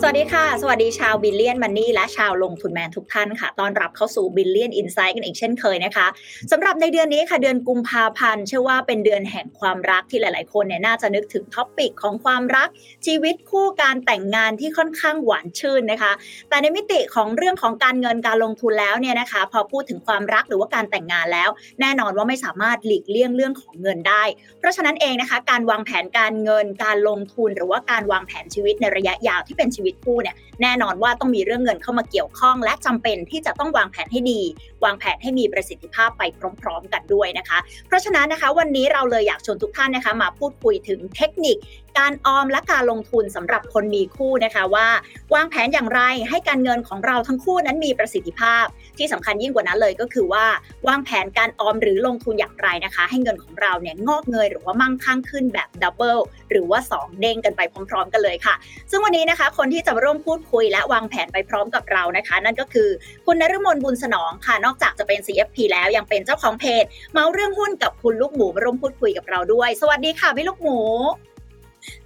สวัสดีค่ะ สวัสดีชาว Billion Money และชาวลงทุนแมนทุกท่านค่ะต้อนรับเข้าสู่ Billion Insight กันอีกเช่นเคยนะคะสำหรับในเดือนนี้ค่ะเดือนกุมภาพันธ์เชื่อว่าเป็นเดือนแห่งความรักที่หลาย ๆ คนเนี่ยน่าจะนึกถึง topic ของความรักชีวิตคู่การแต่งงานที่ค่อนข้างหวานชื่นนะคะ แต่ในมิติของเรื่องของการเงินการลงทุนแล้วเนี่ยนะคะ พอพูดถึงความรักหรือว่าการแต่งงานแล้ว แน่นอนว่าไม่สามารถหลีกเลี่ยงเรื่องของเงินได้ เพราะฉะนั้นเองนะคะ การวางแผนการเงินการลงทุนหรือว่าการวางแผนชีวิตในระยะยาวที่เป็นชีวิตคู่เนี่ยแน่นอนว่าต้องมีเรื่องเงินเข้ามาเกี่ยวข้อง และจำเป็นที่จะต้องวางแผนให้ดี วางแผนให้มีประสิทธิภาพไปพร้อม ๆ กันด้วยนะคะ เพราะฉะนั้นนะคะวันนี้เราเลยอยากชวนทุกท่านนะคะมาพูดคุยถึงเทคนิค การออมและการลงทุนสำหรับคนมีคู่นะคะว่าวางแผนอย่างไรให้การเงินของเราทั้งคู่นั้นมีประสิทธิภาพ ที่สำคัญยิ่งกว่านั้นเลยก็คือว่าวางแผนการออมหรือลงทุนอย่างไรนะคะ ให้เงินของเราเนี่ยงอกเงยหรือว่ามั่งคั่งขึ้นแบบดับเบิลหรือว่า 2 เด้งกันไปพร้อม ๆ กันเลยค่ะ ซึ่งวันนี้นะคะ คนที่จะร่วมพูดคุยและวางแผนไปพร้อมกับเรานะคะ นั่นก็คือคุณนฤมลบุญสนองค่ะ นอกจากจะเป็น CFP แล้วยังเป็นเจ้าของเพจ เมาเรื่องหุ้นกับคุณลูกหมูมาร่วมพูดคุยกับเราด้วย สวัสดีค่ะพี่ลูกหมู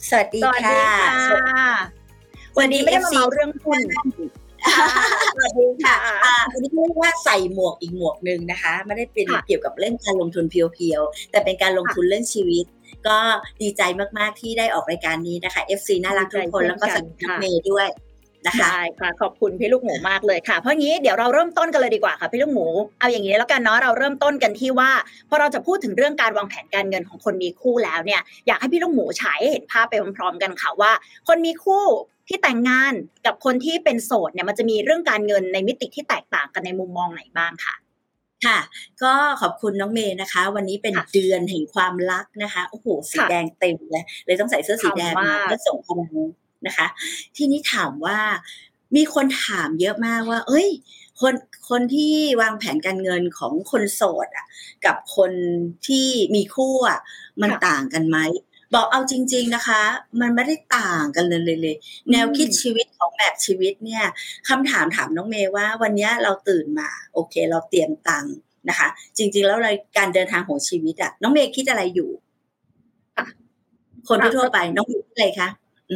สวัสดีสวัสดีค่ะค่ะ วันนี้ไม่ได้มาเมาเรื่องหุ้นค่ะสวัสดีค่ะอ่าวันนี้เรียกว่าใส่หมวกอีกหมวกหนึ่งนะคะ ไม่ได้เป็นค่ะเกี่ยวกับเรื่องการลงทุนเพียวๆ แต่เป็นการลงทุนเรื่องชีวิต ก็ดีใจมากๆที่ได้ออกรายการนี้นะคะ FC น่ารักทุกคนดีใจแล้วก็เช่สันญกันญาค่ะเมย์ด้วย นะคะได้ค่ะขอบคุณพี่ลูกหมูมากเลยค่ะ เพราะงี้เดี๋ยวเราเริ่มต้นกันเลยดีกว่าค่ะพี่ลูกหมูเอาอย่างนี้แล้วกันเนาะเราเริ่มต้นกันที่ว่าพอเราจะพูดถึงเรื่องการวางแผนการเงินของคนมีคู่แล้วเนี่ยอยากให้พี่ลูกหมูฉายให้เห็นภาพไปพร้อมๆกันค่ะว่า คนมีคู่ที่แต่งงานกับคนที่เป็นโสดเนี่ยมันจะมีเรื่องการเงินในมิติที่แตกต่างกันในมุมมองไหนบ้างค่ะค่ะ ก็ขอบคุณน้องเมย์นะคะ วันนี้เป็นค่ะเดือนแห่งความรักนะคะ โอ้โห สีค่ะแดงเต็มเลย เลยต้องใส่เสื้อสีแดงขำมามากเพื่อส่งพลัง นะคะ ที่นี้ถามว่ามีคนถามเยอะมากว่า เอ้ย คนคนที่วางแผนการเงินของคนโสดอะ กับคนที่มีคู่อะมันค่ะต่างกันไหมบอกเอาจริง ๆนะคะ มันไม่ได้ต่างกันเลยเลยเลย แนวคิดชีวิตของแบบชีวิตเนี่ยคำถามถามน้องเมย์ว่า วันเนี้ยเราตื่นมา โอเค เราเตรียมตังค์นะคะ จริง ๆ แล้วในการเดินทางของชีวิตอะน้องเมย์คิดอะไรอยู่ค่ะคนทั่วๆไปน้องเมย์คิดอะไรคะ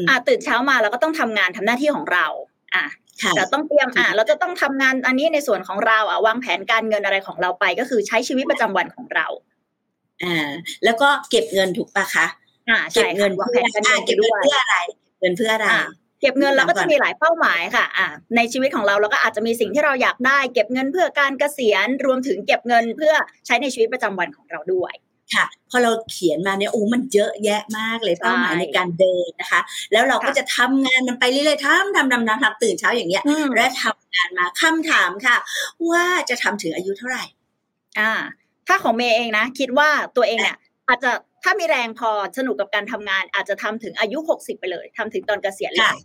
อะตื่นเช้ามาเราก็ต้องทำงานทำหน้าที่ของเราอะค่ะเราต้องเตรียมอะเราจะต้องทำงานอันนี้ในส่วนของเราอะวางแผนการเงินอะไรของเราไป ก็คือใช้ชีวิตประจำวันของเราอ่าแล้วก็เก็บเงินถูกปะคะอ่าเก็ใช่บเงินค่ะวางเพื่แผอนการอ่าเงินเก็บด้เงินวยเพื่ออะไรเงินเพื่ออะไรอะเก็บเงินเราก็ถามก่จะอนมีหลายเป้าหมายค่ะอะในชีวิตของเราเราก็อาจจะมีสิ่งที่เราอยากได้ เก็บเงินเพื่อการเกษียณรวมถึงเก็บเงินเพื่อใช้ในชีวิตประจำวันของเราด้วย ค่ะพอเราเขียนมาเนี่ยโอ้มันเยอะแยะมากเลยเป้าหมายในการเดินนะคะ แล้วเราก็ค่ะจะทำงานมันไปเรื่อยๆทำทำทำทำทำตื่นเช้าอย่างเงี้ยอืมและทำงานมาคำถามค่ะ ว่าจะทำถึงอายุเท่าไหร่ อ่า ถ้าของเมย์เองนะ คิดว่าตัวเองเนี่ย อาจจะถ้ามีแรงพอสนุกกับการทำงาน อาจจะทำถึงอายุหกสิบไปเลยทำถึงตอนเกษียณเลค่ะย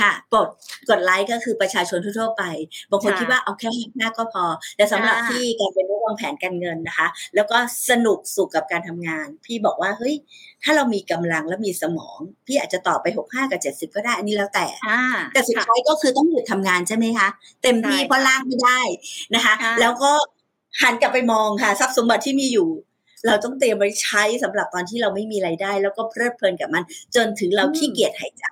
ค่ะกดกดไลค์ก็คือประชาชนทั่วๆไป บางคนค่ะคิดว่าเอาแค่หน้าก็พอ แต่สำหรับอ่าพี่การเป็นนักวางแผนการเงินนะคะ แล้วก็สนุกสุขกับการทำงาน พี่บอกว่าเฮ้ยถ้าเรามีกำลังและมีสมอง พี่อาจจะต่อไปหกห้ากับเจ็ดสิบก็ได้อันนี้แล้วแต่อ่าแต่สุดค่ะท้ายก็คือต้องหยุดทำงานใช่ไหมคะเต็มที่ใช่เพราะล่างไม่ได้นะคะค่ะแล้วก็หันกลับไปมองค่ะทรัพย์สมบัติที่มีอยู่เราต้องเตรียมไว้ใช้สำหรับตอนที่เราไม่มีไรายได้ แล้วก็เพลิดเพลินกับมัน จนถึงเราขี้เกียจหายใจ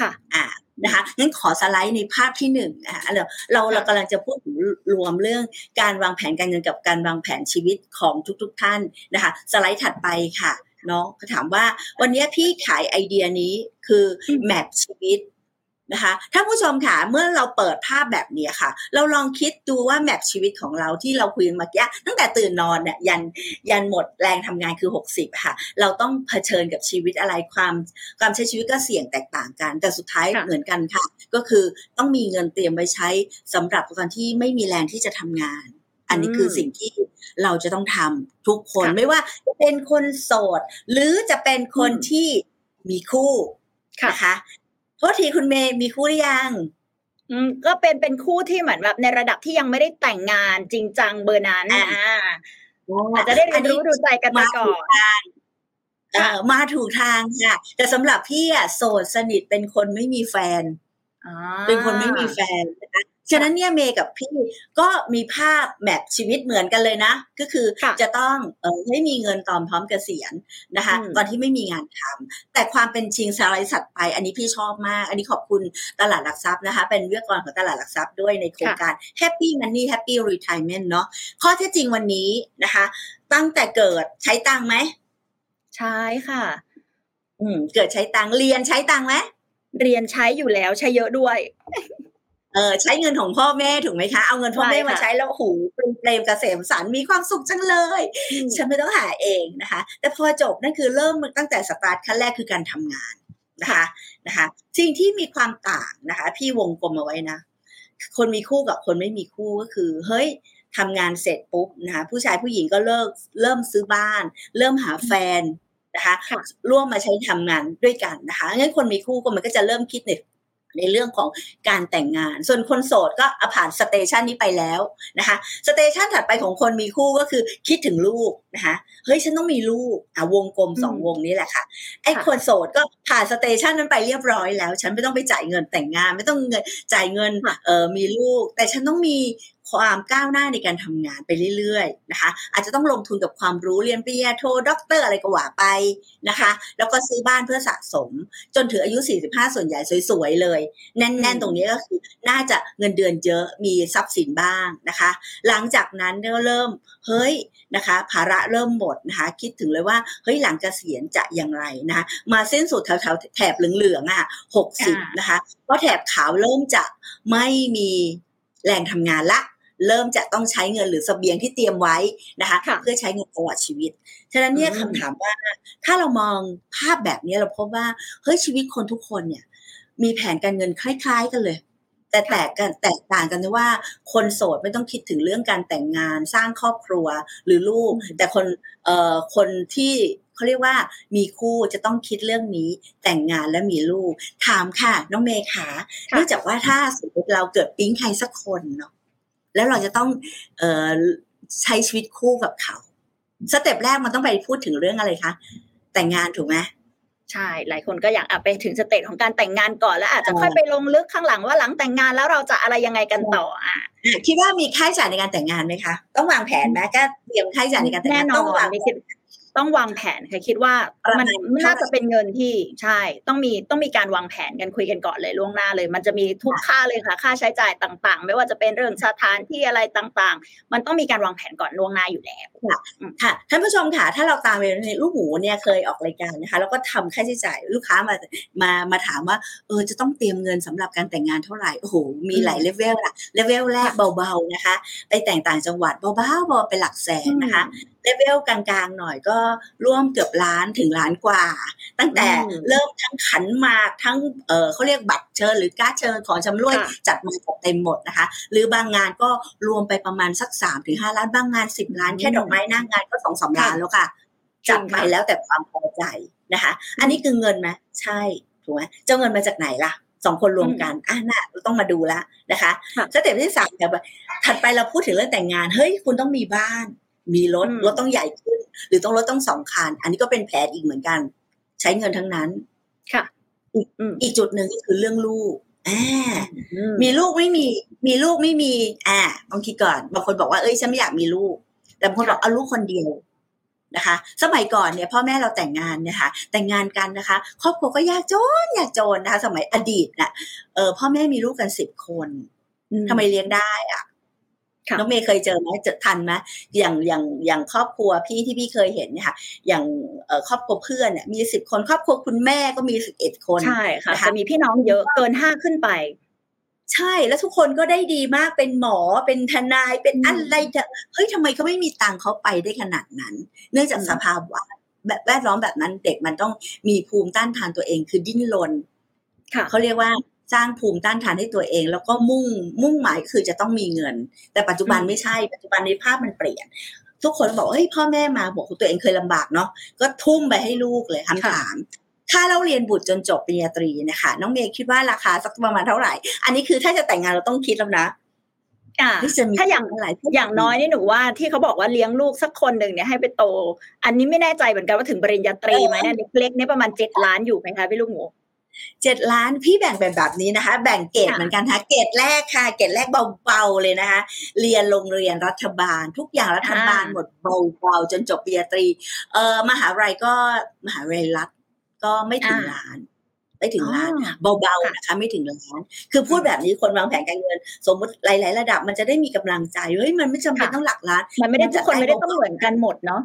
ค่ะอ่านะคะงั้นขอสไลด์ในภาพที่หนึ่งนะคะเราเราเรากำลังจะพูดถึงรวมเรื่องการวางแผนการเงินกับการวางแผนชีวิตของทุกๆทท่านนะคะ สไลด์ถัดไปค่ะน้องเขาถามว่า วันนี้พี่ขายไอเดียนี้คือแมปชีวิต นะคะถ้าผู้ชมค่ะเมื่อเราเปิดภาพแบบนี้ค่ะ เราลองคิดดูว่าแมปชีวิตของเราที่เราคุยกันเมื่อกี้ตั้งแต่ตื่นนอนเนี่ยยันยันหมดแรงทำงานคือ 60 ค่ะ เราต้องเผชิญกับชีวิตอะไรความความใช้ชีวิตก็เสี่ยงแตกต่างกัน แต่สุดท้ายค่ะเหมือนกันค่ะ ก็คือต้องมีเงินเตรียมไว้ใช้สำหรับคนที่ไม่มีแรงที่จะทำงาน อันนี้คือสิ่งที่เราจะต้องทำทุกคนค่ะไม่ว่าจะเป็นคนโสด หรือจะเป็นคนอืมที่มีคู่ค่ะนะคะโทษทีคุณเมย์มีคู่หรือยังอืมก็เป็นเป็นคู่ที่เหมือนแบบในระดับที่ยังไม่ได้แต่งงานจริงจังเบอร์นั้นอ่าอ่าอาจจะได้เรียนรู้ดูใจกันมาก่อนเออมาถูกทางค่ะ แต่สำหรับพี่อะโสดสนิทเป็นคนไม่มีแฟนอ่าเป็นคนไม่มีแฟนนะคะ ฉะนั้นเนี่ยเมย์กับพี่ก็มีภาพแมทชีวิตเหมือนกันเลยนะ ก็คือจะต้องเออให้มีเงินตอนพร้อมเกษียณนะคะตอนที่ไม่มีงานทำแต่ความเป็นจริงสไลด์สัตว์ไป อันนี้พี่ชอบมาก อันนี้ขอบคุณตลาดหลักทรัพย์นะคะ เป็นวิทยากรของตลาดหลักทรัพย์ด้วยในโครงการ Happy Money Happy Retirement เนาะข้อเท็จจริงวันนี้นะคะ ตั้งแต่เกิดใช้ตังไหมใช้ค่ะ อืม เกิดใช้ตังเรียนใช้ตังไหมเรียนใช้อยู่แล้วใช้เยอะด้วย เออใช้เงินของพ่อแม่ถูกไหมคะ เอาเงินพ่อแม่มาใช้แล้วหูเป็นเปลมเกษมสันมีความสุขจังเลย ฉันไม่ต้องหาเองนะคะ แต่พอจบนั่นคือเริ่มตั้งแต่สตาร์ทขั้นแรกคือการทำงานนะคะนะคะสิ่งที่มีความต่างนะคะ พี่วงกลมเอาไว้นะ คนมีคู่กับคนไม่มีคู่ก็คือ เฮ้ยทำงานเสร็จปุ๊บนะคะผู้ชายผู้หญิงก็เลิกเริ่มซื้อบ้าน เริ่มหาแฟนนะคะร่วมมาใช้ทำงานด้วยกันนะคะงั้นคนมีคู่ก็มันก็จะเริ่มคิดใน ในเรื่องของการแต่งงาน ส่วนคนโสดก็ผ่าน station นี้ไปแล้วนะคะ station ถัดไปของคนมีคู่ก็คือคิดถึงลูกนะคะเฮ้ยฉันต้องมีลูกอะวงกลมสองวงนี้แหละค่ะไอ้คนโสดก็ผ่าน station นั้นไปเรียบร้อยแล้ว ฉันไม่ต้องไปจ่ายเงินแต่งงาน ไม่ต้องเงินจ่ายเงินเออมีลูก แต่ฉันต้องมี ความก้าวหน้าในการทำงานไปเรื่อยๆนะคะ อาจจะต้องลงทุนกับความรู้เรียนปริญญาโทด็อกเตอร์อะไรก็ว่าไปนะคะ แล้วก็ซื้อบ้านเพื่อสะสม จนถึงอายุ 45 ส่วนใหญ่สวยๆเลย แน่นๆ ตรงนี้ก็คือน่าจะเงินเดือนเยอะมีทรัพย์สินบ้างนะคะ หลังจากนั้นก็เริ่มเฮ้ยนะคะภาระเริ่มหมดนะคะคิดถึงเลยว่าเฮ้ยหลังเกษียณจะอย่างไรนะมาเส้นสุดแถวๆแถบเหลืองๆอะหกสิบนะคะเพราะแถบขาวเริ่มจะไม่มีแรงทำงานละ เริ่มจะต้องใช้เงินหรือสเสบียงที่เตรียมไว้นะคะเพื่อใช้เงินตลอดชีวิต ฉะนั้นเนี่ยคำถามว่า ถ้าเรามองภาพแบบนี้เราพบว่าเฮ้ยชีวิตคนทุกคนเนี่ย มีแผนการเงินคล้าย ๆ กันเลยแต่แตกกันแตกต่างกันที่ว่า คนโสดไม่ต้องคิดถึงเรื่องการแต่งงานสร้างครอบครัวหรือลูก แต่คนเอ่อคนที่เขาเรียกว่ามีคู่จะต้องคิดเรื่องนี้แต่งงานและมีลูก ถามค่ะ น้องเมย์ขาเนื่องจากว่าถ้าสมมติเราเกิดปิ๊งใครสักคนเนาะ แล้วเราจะต้องเออใช้ชีวิตคู่กับเขา สเต็ปแรกมันต้องไปพูดถึงเรื่องอะไรคะ แต่งงานถูกไหมใช่ หลายคนก็อยากไปถึงสเตจของการแต่งงานก่อนแล้วอาจจะค่อยไปลงลึกข้างหลังว่าหลังแต่งงานแล้วเราจะอะไรยังไงกันต่ออะคิดว่ามีค่าใช้จ่ายในการแต่งงานไหมคะ ต้องวางแผนไหมก็เตรียมค่าใช้จ่ายในการแต่งงานต้องวาง ต้องวางแผนค่ะคิดว่ามันน่าจะเป็นเงินที่ใช่ ต้องมีต้องมีการวางแผนกันคุยกันก่อนเลยล่วงหน้าเลย มันจะมีทุกค่าเลยค่ะ ค่าใช้จ่ายต่างๆ ไม่ว่าจะเป็นเรื่องสถานที่อะไรต่างๆ มันต้องมีการวางแผนก่อนล่วงหน้าอยู่แล้วค่ะท่านผู้ชมค่ะถ้าเราตามไปในลูกหมูเนี่ยเคยออกรายการนะคะแล้วก็ทำค่าใช้จ่ายลูกค้ามามามาถามว่าเออจะต้องเตรียมเงินสำหรับการแต่งงานเท่าไหร่โอ้โหมีหลายเลเวลละเลเวลแรกเบาๆนะคะ ไปแต่งต่างจังหวัดเบาๆเบาไปหลักแสนนะคะเลเวลกลางๆหน่อยก็ร่วมเกือบล้านถึงล้านกว่า ตั้งแต่เริ่มทั้งขันหมากทั้งเออเขาเรียกบัตรเชิญหรือการเชิญของชำร่วยจัดมาเต็มหมดนะคะ หรือบางงานก็รวมไปประมาณสักสามถึงห้าล้านบางงานสิบล้านแค่ดอกไม้หน้างานก็สองสามล้านแล้วค่ะจัดไปแล้วแต่ความพอใจนะคะ อันนี้คือเงินไหมใช่ถูกไหมเจ้าเงินมาจากไหนล่ะสองคนรวมกันอะน่ะเราต้องมาดูแล้วนะคะสเต็ปที่สามแบบถัดไปเราพูดถึงเรื่องแต่งงาน เฮ้ย คุณต้องมีบ้าน มีรถรถต้องใหญ่ขึ้น หรือต้องรถต้องสองคันอันนี้ก็เป็นแผนอีกเหมือนกัน ใช้เงินทั้งนั้น ค่ะอีกอีกจุดหนึ่งก็คือเรื่องลูกอ่ามีลูกไม่มี มีลูกไม่มีอ่าต้องคิดก่อน บางคนบอกว่าเอ้ยฉันไม่อยากมีลูก แต่บางคนบอกเอาลูกคนเดียวนะคะ สมัยก่อนเนี่ยพ่อแม่เราแต่งงานนะคะ แต่งงานกันนะคะ ครอบครัวก็ยากจนยากจนนะคะ สมัยอดีตน่ะเออพ่อแม่มีลูกกันสิบคนทำไมเลี้ยงได้อะ น้องเมย์เคยเจอไหมเจอทันไหมอย่างอย่างอย่างครอบครัวพี่ที่พี่เคยเห็นเนี่ยค่ะ อย่างครอบครัวเพื่อนเนี่ยมีสิบคน ครอบครัวคุณแม่ก็มีสิบเอ็ดคนใช่ค่ะจะมีพี่น้องเยอะเกินห้าขึ้นไป ใช่แล้วทุกคนก็ได้ดีมากเป็นหมอเป็นทนายเป็นอะไรเฮ้ยทำไมเขาไม่มีตังค์เขาไปได้ขนาดนั้น เนื่องจากสภาพแบบแวดล้อมแบบนั้นเด็กมันต้องมีภูมิต้านทานตัวเองคือดิ้นรนเขาเรียกว่า สร้างภูมิต้านทานให้ตัวเอง แล้วก็มุ่งมุ่งหมายคือจะต้องมีเงิน แต่ปัจจุบันไม่ใช่ปัจจุบันในภาพมันเปลี่ยน ทุกคนบอกเฮ้ยพ่อแม่มาบอกตัวเองเคยลำบากเนาะก็ทุ่มไปให้ลูกเลยคำถามถ้าเราเรียนบุตรจนจบปริญญาตรีนะคะน้องเมย์คิดว่าราคาสักประมาณเท่าไหร่ อันนี้คือถ้าจะแต่งงานเราต้องคิดแล้วนะถ้าอย่างอย่างน้อยนี่หนูว่าที่เขาบอกว่าเลี้ยงลูกสักคนหนึ่งเนี่ยให้ไปโต อันนี้ไม่แน่ใจเหมือนกันว่าถึงปริญญาตรีไหมเนี่ยเล็กๆนี่ประมาณเจ็ดล้านอยู่ไหมคะพี่ลูกหมู เจ็ดล้านพี่แบ่งแบบแบบนี้นะคะ แบ่งเกรดเหมือนกันค่ะเกรดแรกค่ะ เกรดแรกเบาๆเลยนะคะ เรียนโรงเรียนรัฐบาล ทุกอย่างรัฐบาลหมดเบาๆจนจบปริญญาตรี เอ่อมหาวิทยาลัยก็มหาวิทยาลัยรัฐก็ไม่ถึงล้านไม่ถึงล้านเบาๆนะคะไม่ถึงล้าน คือพูดแบบนี้คนวางแผนการเงิน สมมติหลายๆระดับมันจะได้มีกำลังใจเฮ้ยมันไม่จำเป็นต้องหลักล้านมันไม่ได้ทุกคนไม่ได้ต้องเหมือนกันหมดเนาะ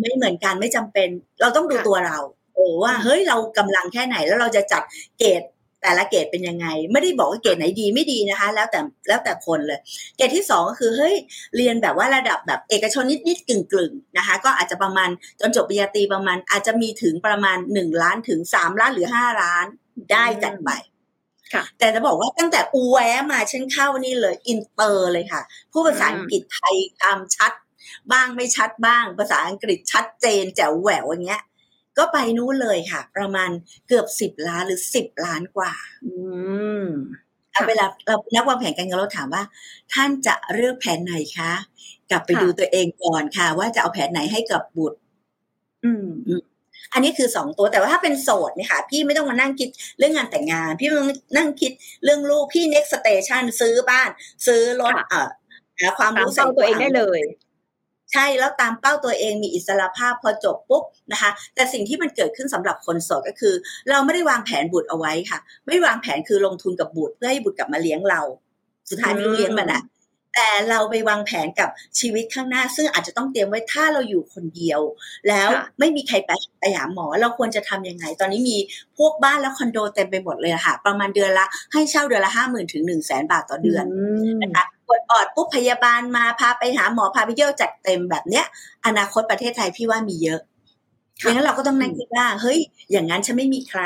ไม่เหมือนกันไม่จำเป็น เราต้องดูตัวเราโอ้ ว่าเฮ้ยเรากำลังแค่ไหนแล้วเราจะจัดเกรดแต่ละเกรดเป็นยังไง ไม่ได้บอกว่าเกรดไหนดีไม่ดีนะคะ แล้วแต่แล้วแต่คนเลย เกรดที่สองก็คือเฮ้ยเรียนแบบว่าระดับแบบเอกชนนิดนิดกึ่งกลึงนะคะ ก็อาจจะประมาณจนจบปริญญาตรีประมาณ อาจจะมีถึงประมาณหนึ่งล้านถึงสามล้านหรือห้าล้านได้จัดไปแต่จะบอกว่าตั้งแต่อุแว้มาฉันเข้านี่เลยอินเตอร์เลยค่ะพูดภาษาอังกฤษไทยคำชัด บ้างไม่ชัดบ้าง ภาษาอังกฤษชัดเจนแจ๋วแหววอย่างเงี้ย ก็ไปนู้นเลยค่ะ ประมาณเกือบสิบล้านหรือสิบล้านกว่า อืมเวลาเรานักวางแผนการเงินเราถามว่า ท่านจะเลือกแผนไหนคะ กลับไปดูตัวเองก่อนค่ะ ว่าจะเอาแผนไหนให้กับบุตร อืมอันนี้คือสองตัวแต่ว่าถ้าเป็นโสดเนี่ยค่ะ พี่ไม่ต้องมานั่งคิดเรื่องงานแต่งงาน พี่ไม่ต้องนั่งคิดเรื่องลูกพี่ next station ซื้อบ้าน ซื้อรถเอ่อหาความรู้สึกตัวเองได้เลย ใช่แล้วตามเป้าตัวเองมีอิสระภาพพอจบปุ๊บนะคะ แต่สิ่งที่มันเกิดขึ้นสำหรับคนโสดก็คือ เราไม่ได้วางแผนบุตรเอาไว้ค่ะ ไม่วางแผนคือลงทุนกับบุตรเพื่อให้บุตรกลับมาเลี้ยงเรา สุดท้ายไม่รู้เลี้ยงมันอะ แต่เราไปวางแผนกับชีวิตข้างหน้า ซึ่งอาจจะต้องเตรียมไว้ถ้าเราอยู่คนเดียว แล้วไม่มีใครไปไปหาหมอ เราควรจะทํำยังไง ตอนนี้มีพวกบ้านแล้วคอนโดเต็มไปหมดเลยค่ะ ประมาณเดือนละให้เช่าเดือนละห้าหมื่นถึงหนึ่งแสนบาทต่อเดือนนะคะปวดออดปุ๊บพยาบาลมาพาไปหาหมอพาไปเที่ยวจัดเต็มแบบเนี้ย อนาคตประเทศไทยพี่ว่ามีเยอะดังนั้นเราก็ต้องนั่งคิดว่าเฮ้ย อย่างนั้นฉันไม่มีใคร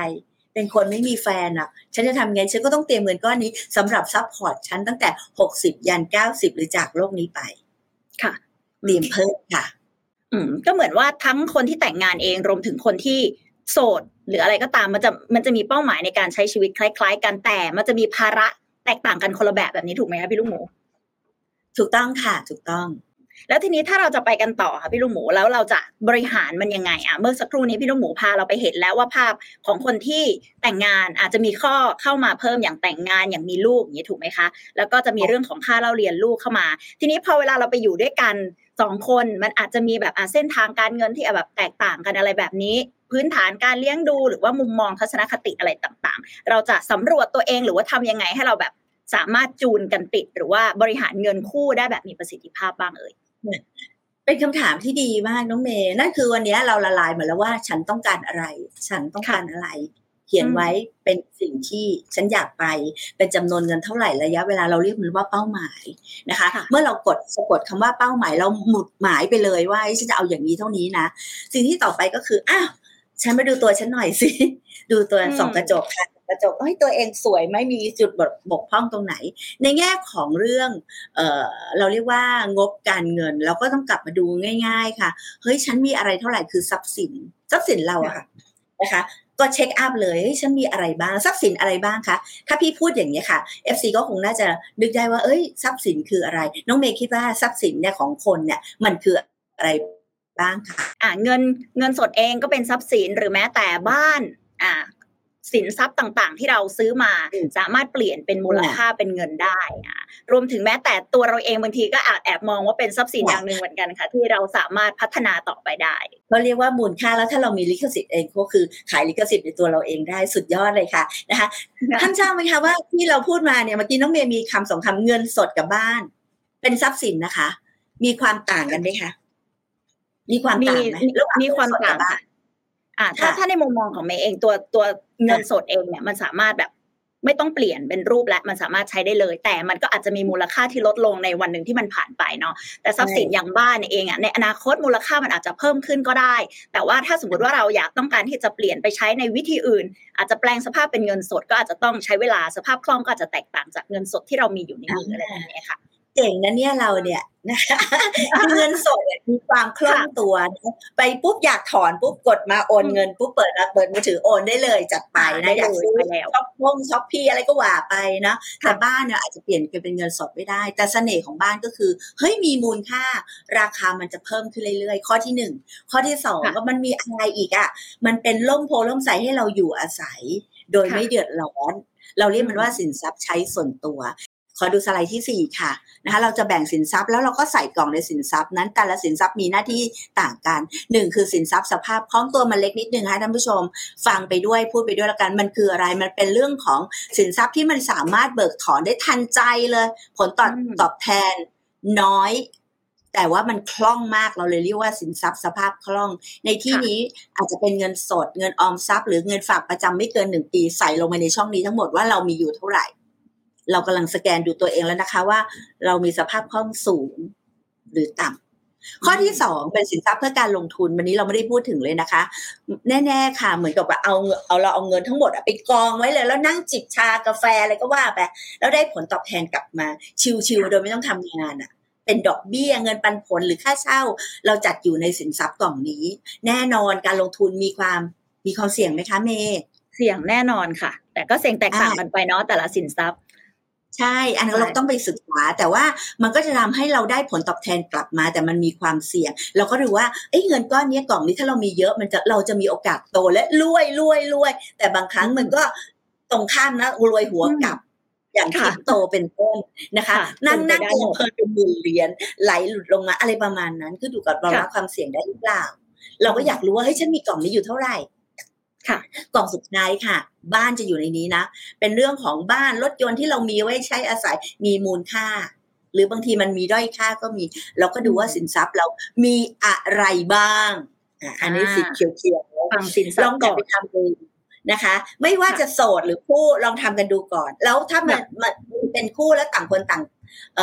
เป็นคนไม่มีแฟนอะ ฉันจะทำไง ฉันก็ต้องเตรียมเงินก้อนนี้สำหรับ support ฉันตั้งแต่หกสิบยันเก้าสิบหรือจากโลกนี้ไป ค่ะเตรียมเพิ่มค่ะ อืม ก็เหมือนว่าทั้งคนที่แต่งงานเองรวมถึงคนที่โสด หรืออะไรก็ตามมันจะมันจะมีเป้าหมายในการใช้ชีวิตคล้าย ๆ กันแต่มันจะมีภาระแตกต่างกันคนละแบบแบบนี้ถูกไหมคะพี่ลูกหมู ถูกต้องค่ะ ถูกต้อง แล้วทีนี้ถ้าเราจะไปกันต่อค่ะพี่ลูกหมูแล้วเราจะบริหารมันยังไงอะเมื่อสักครู่นี้พี่ลูกหมูพาเราไปเห็นแล้วว่าภาพของคนที่แต่งงานอาจจะมีข้อเข้ามาเพิ่มอย่างแต่งงานอย่างมีลูกอย่างนี้ถูกไหมคะ แล้วก็จะมีเรื่องของค่าเล่าเรียนลูกเข้ามา ทีนี้พอเวลาเราไปอยู่ด้วยกันสองคนมันอาจจะมีแบบเส้นทางการเงินที่แบบแตกต่างกันอะไรแบบนี้พื้นฐานการเลี้ยงดูหรือว่ามุมมองทัศนคติอะไรต่างๆ เราจะสำรวจตัวเองหรือว่าทำยังไงให้เราแบบสามารถจูนกันติด หรือว่าบริหารเงินคู่ได้แบบมีประสิทธิภาพบ้างเอ่ย เป็นคำถามที่ดีมากน้องเมย์นั่นคือวันนี้เราละลายหมดแล้วว่า ฉันต้องการอะไร ฉันต้องการอะไร เขียนไว้เป็นสิ่งที่ฉันอยากไปเป็นจำนวนเงินเท่าไหร่ระยะเวลาเราเรียกมันว่าเป้าหมายนะคะ เมื่อเรากดสะกดคำว่าเป้าหมายเราหมุดหมายไปเลยว่าฉันจะเอาอย่างนี้เท่านี้นะสิ่งที่ต่อไปก็คืออ้าวฉันมาดูตัวฉันหน่อยสิ ดูตัวส่องกระจกค่ะ กระจกเฮ้ยตัวเองสวยไม่มีจุดบกพร่องตรงไหน ในแง่ของเรื่องเออเราเรียกว่างบการเงิน เราก็ต้องกลับมาดูง่าย ๆ ค่ะเฮ้ยฉันมีอะไรเท่าไหร่คือทรัพย์สินทรัพย์สินเราอะค่ะนะคะก็เช็คอัพเลยฉันมีอะไรบ้างทรัพย์สินอะไรบ้างคะถ้าพี่พูดอย่างนี้ค่ะ FC ก็คงน่าจะนึกได้ว่า เอ้ยทรัพย์สินคืออะไร น้องเมย์คิดว่าทรัพย์สินเนี่ยของคนเนี่ยมันคืออะไรบ้างคะอ่าเงินเงินสดเองก็เป็นทรัพย์สินหรือแม้แต่บ้านอ่า สินทรัพย์ต่างๆ ที่เราซื้อมาสามารถเปลี่ยนเป็นมูลค่าเป็นเงินได้อะรวมถึงแม้แต่ตัวเราเองบางทีก็อาจแอบมองว่าเป็นทรัพย์สินอย่างหนึ่งเหมือนกันค่ะ ที่เราสามารถพัฒนาต่อไปได้เขาเรียกว่ามูลค่าแล้วถ้าเรามีลิขสิทธิ์เองก็คือขายลิขสิทธิ์ในตัวเราเองได้สุดยอดเลยค่ะนะคะท่านทราบไหมคะว่าที่เราพูดมาเนี่ยเมื่อกี้น้องเมย์มีคำสองคำเงินสดกับบ้าน เป็นทรัพย์สินนะคะ มีความต่างกันไหมคะมีความต่างไหมมีความต่างค่ะ อ่าถ้าถ้าในมุมมองของเมย์เองตัวตัวเงินสดเองเนี่ยมันสามารถแบบไม่ต้องเปลี่ยนเป็นรูปและมันสามารถใช้ได้เลย แต่มันก็อาจจะมีมูลค่าที่ลดลงในวันหนึ่งที่มันผ่านไปเนาะแต่ทรัพย์สินอย่างบ้านเองอะในอนาคตมูลค่ามันอาจจะเพิ่มขึ้นก็ได้ แต่ว่าถ้าสมมติว่าเราอยากต้องการที่จะเปลี่ยนไปใช้ในวิธีอื่น อาจจะแปลงสภาพเป็นเงินสดก็อาจจะต้องใช้เวลาสภาพคล่องก็อาจจะแตกต่างจากเงินสดที่เรามีอยู่ในมืออะไรแบบนี้ค่ะ เก่งนะเนี่ยเราเนี่ยนะคะเงินสดมีความคล่องตัวไปปุ๊บอยากถอนปุ๊บกดมาโอนเงินปุ๊บเปิดเปิดมือถือโอนได้เลยจัดไปนะอยากซื้อช็อปพงช็อปพี่อะไรก็ว่าไปนะแต่บ้านเนี่ยอาจจะเปลี่ยนเป็นเงินสดไม่ได้ แต่เสน่ห์ของบ้านก็คือเฮ้ยมีมูลค่า ราคามันจะเพิ่มขึ้นเรื่อยๆ ข้อที่หนึ่งข้อที่สองก็มันมีอะไรอีกอะมันเป็นล่มโพล่มใสให้เราอยู่อาศัย โดยไม่เดือดร้อนเราเรียกมันว่าสินทรัพย์ใช้ส่วนตัว ขอดูสไลด์ที่ 4 ค่ะนะคะเราจะแบ่งสินทรัพย์แล้วเราก็ใส่กล่องในสินทรัพย์นั้นแต่ละสินทรัพย์มีหน้าที่ต่างกันหนึ่งคือสินทรัพย์สภาพคล้องตัวมันเล็กนิดนึงค่ะท่านผู้ชม ฟังไปด้วยพูดไปด้วยแล้วกันมันคืออะไรมันเป็นเรื่องของสินทรัพย์ที่มันสามารถเบิกถอนได้ทันใจเลย ผลตอบตอบแทนน้อย แต่ว่ามันคล่องมากเราเลยเรียกว่าสินทรัพย์สภาพคล่อง ในที่นี้อาจจะเป็นเงินสดเงินออมทรัพย์ หรือเงินฝากประจำไม่เกินหนึ่งปีใส่ลงไปในช่องนี้ทั้งหมดว่าเรามีอยู่เท่าไหร่ เรากำลังสแกนดูตัวเองแล้วนะคะว่า เรามีสภาพคล่องสูงหรือต่ำข้อที่สองเป็นสินทรัพย์เพื่อการลงทุนวันนี้เราไม่ได้พูดถึงเลยนะคะ แน่ๆค่ะ เหมือนกับว่าเอาเอาเราเอาเงินทั้งหมดไปกองไว้เลย แล้วนั่งจิบชากาแฟอะไรก็ว่าไปแล้วได้ผลตอบแทนกลับมา ชิวๆโดยไม่ต้องทำงานอะเป็นดอกเบี้ยเงินปันผลหรือค่าเช่า เราจัดอยู่ในสินทรัพย์กล่องนี้ แน่นอนการลงทุนมีความมีความเสี่ยงไหมคะเมย์เสี่ยงแน่นอนค่ะ แต่ก็เสี่ยงแตกต่างกันไปเนาะแต่ละสินทรัพย์ ใช่ อันนั้นเราต้องไปศึกษา แต่ว่ามันก็จะทำให้เราได้ผลตอบแทนกลับมา แต่มันมีความเสี่ยง เราก็ดูว่าเอ้เงินก้อนนี้กล่องนี้ถ้าเรามีเยอะมันจะเราจะมีโอกาสโตและรวยรวยรวย แต่บางครั้งมันก็ตรงข้ามนะรวยหัวกลับ อย่างคริปโตเป็นต้นนะคะ นั่งนั่งเเพลินเป็นหมื่นเหรียญไหลหลุดลงมาอะไรประมาณนั้นคือดูกับเรารับความเสี่ยงได้หรือเปล่า เราก็อยากรู้ว่าเฮ้ยฉันมีกล่องนี้อยู่เท่าไหร่ ค่ะกล่องสุดท้ายค่ะ บ้านจะอยู่ในนี้นะ เป็นเรื่องของบ้านรถยนต์ที่เรามีไว้ใช้อาศัยมีมูลค่า หรือบางทีมันมีด้อยค่าก็มี เราก็ดูว่าสินทรัพย์เรามีอะไรบ้างอะอันนี้สีเขียวๆฟังสินทรัลพองย์กลัก่บอนไปทำดูนะคะ ไม่ว่าจะโสดหรือคู่ลองทำกันดูก่อน แล้วถ้ามันมันเป็นคู่แล้วต่างคนต่างเอ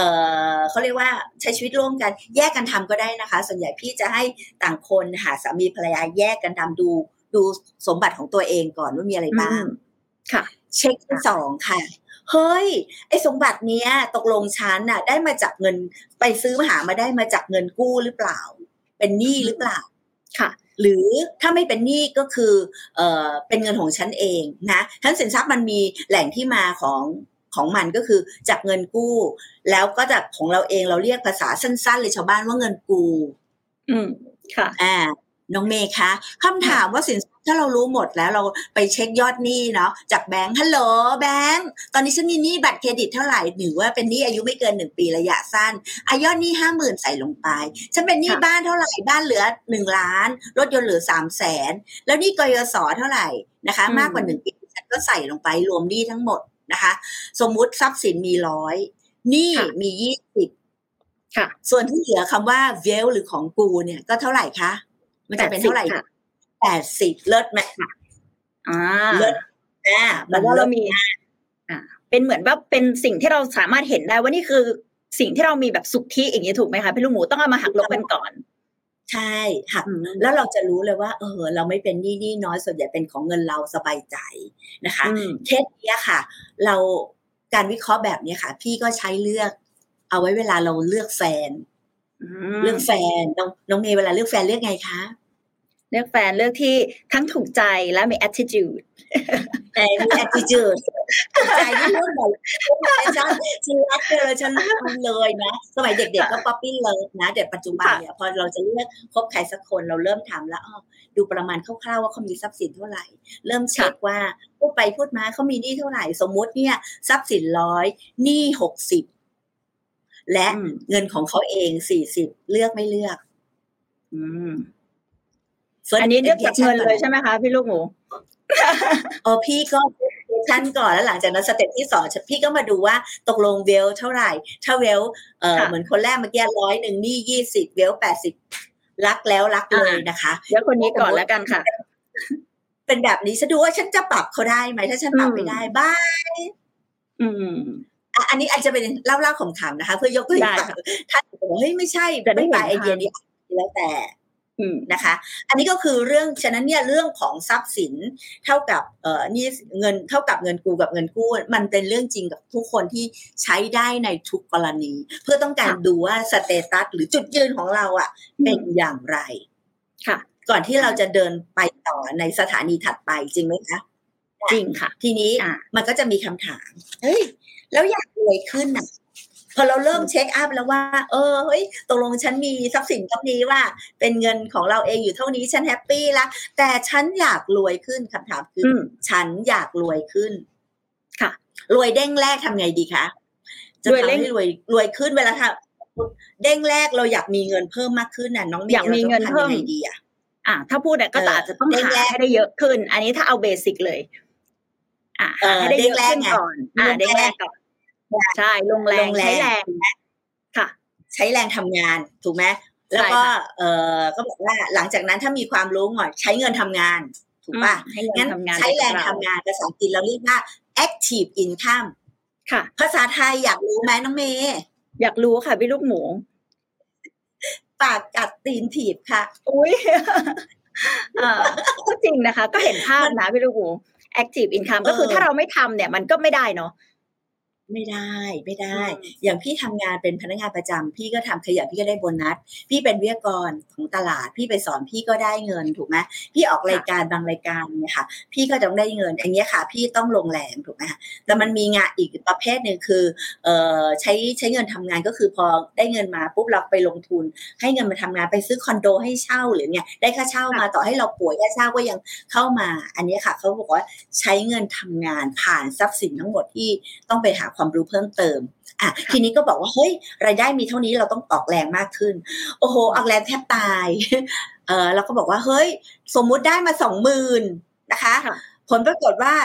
อเขาเรียกว่าใช้ชีวิตร่วมกันแยกกันทำก็ได้นะคะ ส่วนใหญ่พี่จะให้ต่างคนหาสามีภรรยาแยกกันทำดู ดูสมบัติของตัวเองก่อนว่ามีอะไรบ้าง ค่ะ เช็คที่สองค่ะ เฮ้ย ไอ้สมบัติเนี้ย ตกลงชั้นน่ะ ได้มาจากเงินไปซื้อมาหามาได้มาจากเงินกู้หรือเปล่า เป็นหนี้หรือเปล่า ค่ะ หรือถ้าไม่เป็นหนี้ก็คือเอ่อเป็นเงินของฉันเองนะทั้นสินทรัพย์มันมีแหล่งที่มาของของมันก็คือจากเงินกู้ แล้วก็จากของเราเองเราเรียกภาษาสั้น ๆ เลยชาวบ้านว่าเงินกู อืมค่ะ อ่า น้องเมย์คะคำถามว่าสินทรัพย์ถ้าเรารู้หมดแล้วเราไปเช็คยอดหนี้เนาะจากแบงค์ฮัลโหลแบงค์ตอนนี้ฉันมีหนี้บัตรเครดิตเท่าไหร่หรือว่าเป็นหนี้อายุไม่เกินหนึ่งปีระยะสั้นอายอดหนี้ห้าหมื่นใส่ลงไป ฉันเป็นหนี้ค่ะบ้านเท่าไหร่บ้านเหลือหนึ่งล้านรถยนต์เหลือสามแสนแล้วหนี้กยศเท่าไหร่นะคะ มากกว่าหนึ่งปีฉันก็ใส่ลงไปรวมหนี้ทั้งหมดนะคะ สมมุติทรัพย์สินมีร้อยหนี้มียี่สิบค่ะส่วนที่เหลือคำว่าเวลหรือของกูเนี่ยก็เท่าไหร่คะ มันจะเป็นเท่าไหร่80ค่ะแปดสิบเลิศไหมอ่าเลิศอ่าแล้มันวว่าเลิเราศมีอ่า เป็นเหมือนว่าเป็นสิ่งที่เราสามารถเห็นได้ว่านี่คือสิ่งที่เรามีแบบสุทธิอย่างนี้ถูกไหมคะพี่ลูกหมูต้องเอามาหักลบกันก่อน ใช่หักอืมแล้วเราจะรู้เลยว่า เออ เราไม่เป็นหนี้หนี้น้อยส่วนใหญ่เป็นของเงินเราสบายใจนะคะอืมเคสเนี้ยค่ะ เราการวิเคราะห์แบบเนี้ยค่ะ พี่ก็ใช้เลือก เอาไว้เวลาเราเลือกแฟนอืมเลือกแฟนน้องน้องเมย์เวลาเลือกแฟนเลือกไงคะ เลือกแฟนเลือกที่ทั้งถูกใจและมี attitude แต่มี attitude ใจที่เรื่องแบบฉันฉันรักเธอฉันรักคุณเลยนะ สมัยเด็กๆก็ป๊อปปี้เลิฟนะแต่ปัจจุบันเนี่ยพอเราจะเลือกคบใครสักคนเราเริ่มทำแล้วอ้อดูประมาณคร่าวๆว่าเขามีทรัพย์สินเท่าไหร่ เริ่มเช็คว่าพูดไปพูดมาเขามีหนี้เท่าไหร่ สมมุติเนี่ยทรัพย์สินร้อยหนี้หกสิบและอืมเงินของเขาเองสี่สิบเลือกไม่เลือก อืม First อันนี้เลือกจากเงินเลยใช่ไหมคะพี่ลูกหมูเออพี่ก็ชั้นก่อนแล้วหลังจากนั้นสเต็ปที่สองพี่ก็มาดูว่าตกลงเวลเท่าไหร่ ถ้าเวลเออค่ะเหมือนคนแรกเมื่อกี้ร้อยหนึ่งนี่ยี่สิบเวลแปดสิบรักแล้วรักเลยนะคะเดี๋ยวคนนี้ก่อนแล้วกันค่ะ เป็นแบบนี้ฉันดูว่าฉันจะปรับเขาได้ไหมถ้าฉันปรับไม่ได้บ้างอืมอะอันนี้อาจจะเป็นเล่าๆขำๆนะคะ เพื่อยกตัวอย่างได้ค่ะถ้าบอกเฮ้ยไม่ใช่จะได้ไม่ไปเห็นไอเดียภาพนี้แล้วแต่อืม นะคะ อันนี้ก็คือเรื่องฉะนั้นเนี่ยเรื่องของทรัพย์สินเท่ากับเอ่อนี่เงินเท่ากับเงินกูกับเงินกู้ มันเป็นเรื่องจริงกับทุกคนที่ใช้ได้ในทุกกรณี เพื่อต้องการค่ะดูว่าสเตตัสหรือจุดยืนของเราอะเป็นอย่างไรค่ะ ก่อนที่เราจะเดินไปต่อในสถานีถัดไปจริงไหมคะจริงค่ะ ทีนี้อะมันก็จะมีคำถามเฮ้ยแล้วอยากรวยขึ้นน่ะ พอเราเริ่ม check up แล้วว่า เออเฮ้ยตกลงฉันมีทรัพย์สินเท่านี้ว่า เป็นเงินของเราเองอยู่เท่านี้ฉัน happy ละแต่ฉันอยากรวยขึ้นคำถามคือฉันอยากรวยขึ้น ค่ะ รวยเด้งแรกทำไงดีคะจะรวยทำเด้งให้รวยรวยขึ้นเวลาทำเด้งแรกเราอยากมีเงินเพิ่มมากขึ้นน่ะน้องเมย์อยากมีเงินเราต้องเพิ่มทำยังไงดีอะอะถ้าพูดเนี่ยก็เอออาจจะต้องเด้งหาแรกให้ได้เยอะขึ้น อันนี้ถ้าเอา basic เลย อะเอหาอให้ได้เยอะเด้งแรกขึ้นไงก่อนอะเด้เด้งงแรแรกกก่อน ใช่ลงแรลงงแรงใช้แรงค่ะ ใช้แรงทำงานถูกไหมแล้วก็ใช่ค่ะเออก็บอกว่าหลังจากนั้นถ้ามีความรู้หน่อยใช้เงินทำงาน ถูกป่ะอืมให้เงิงั้นนทำงานใช้แรงให้กับทำงานภาษาอังกฤษเราเรียกว่า active income ค่ะ ภาษาไทยอยากรู้ไหมน้องเมย์อยากรู้ค่ะพี่ลูกหมู ปากกัดตีนถีบค่ะ อุ้ยอ่าก็จริงนะคะ ก็เห็นภาพนะพี่ลูกหมู active income ก็คือเออถ้าเราไม่ทำเนี่ย มันก็ไม่ได้เนาะ ไม่ได้ไม่ได้อืมอย่างพี่ทำงานเป็นพนักงานประจำพี่ก็ทำขยันพี่ก็ได้โบนัส พี่เป็นวิทยากรของตลาด พี่ไปสอนพี่ก็ได้เงินถูกไหมพี่ออกรายการบางรายการเนี่ยค่ะ พี่ก็ต้องได้เงินอันเนี้ยค่ะ พี่ต้องลงแรงถูกไหมคะแต่มันมีงานอีกประเภทหนึ่งคือเอ่อใช้ใช้เงินทำงานก็คือพอได้เงินมาปุ๊บเราไปลงทุน ให้เงินมาทำงานไปซื้อคอนโดให้เช่าหรือเนี่ยได้ค่าเช่ามาต่อให้เราป่วยค่าเช่าก็ยังเข้ามา อันเนี้ยค่ะเขาบอกว่าใช้เงินทำงานผ่านทรัพย์สินทั้งหมดที่ต้องไปหาความรู้เพิ่มเติมอะทีนี้ก็บอกว่าเฮ้ยรายได้มีเท่านี้เราต้องออกแรงมากขึ้น โอ้โหออกแรงแทบตายเออเราก็บอกว่าเฮ้ย สมมุติได้มาสองหมื่นนะคะค่ะผลปรากฏว่า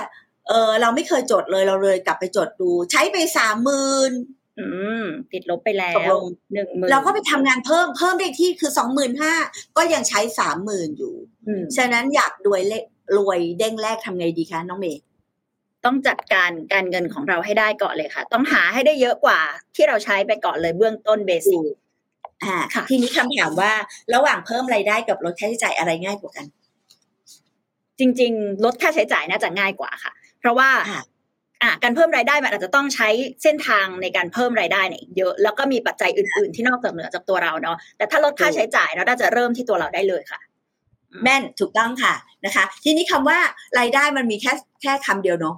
เออเราไม่เคยจดเลยเราเลยกลับไปจดดู ใช้ไปสามหมื่นอืมติดลบไปแล้ตกลวงหนึ่งหมื่นเราก็ไปทำงานเพิ่มเพิ่มได้ที่คือสองหมื่นห้าก็ยังใช้สามหมื่นอยู่อืมฉะนั้นอยากรวยเลรวยเด้งแรกทำไงดีคะน้องเมย์ ต้องจัดการการเงินของเราให้ได้ก่อนเลยค่ะ ต้องหาให้ได้เยอะกว่าที่เราใช้ไปก่อนเลยเบื้องต้นเบสิกอ่าค่ะ ทีนี้คำถามว่าระหว่างเพิ่มรายได้กับลดค่าใช้จ่ายอะไรง่ายกว่ากัน จริง ๆ ลดค่าใช้จ่ายน่าจะง่ายกว่าค่ะ เพราะว่าค่ะอะการเพิ่มรายได้มันอาจจะต้องใช้เส้นทางในการเพิ่มรายได้เนี่ยเยอะแล้วก็มีปัจจัยอื่น ๆ ที่นอกจากเหนือจากตัวเราเนาะแต่ถ้าลดค่าใช้จ่ายเราน่าจะเริ่มที่ตัวเราได้เลยค่ะแม่นถูกต้องค่ะนะคะ ทีนี้คำว่ารายได้มันมีแค่แค่คำเดียวเนาะ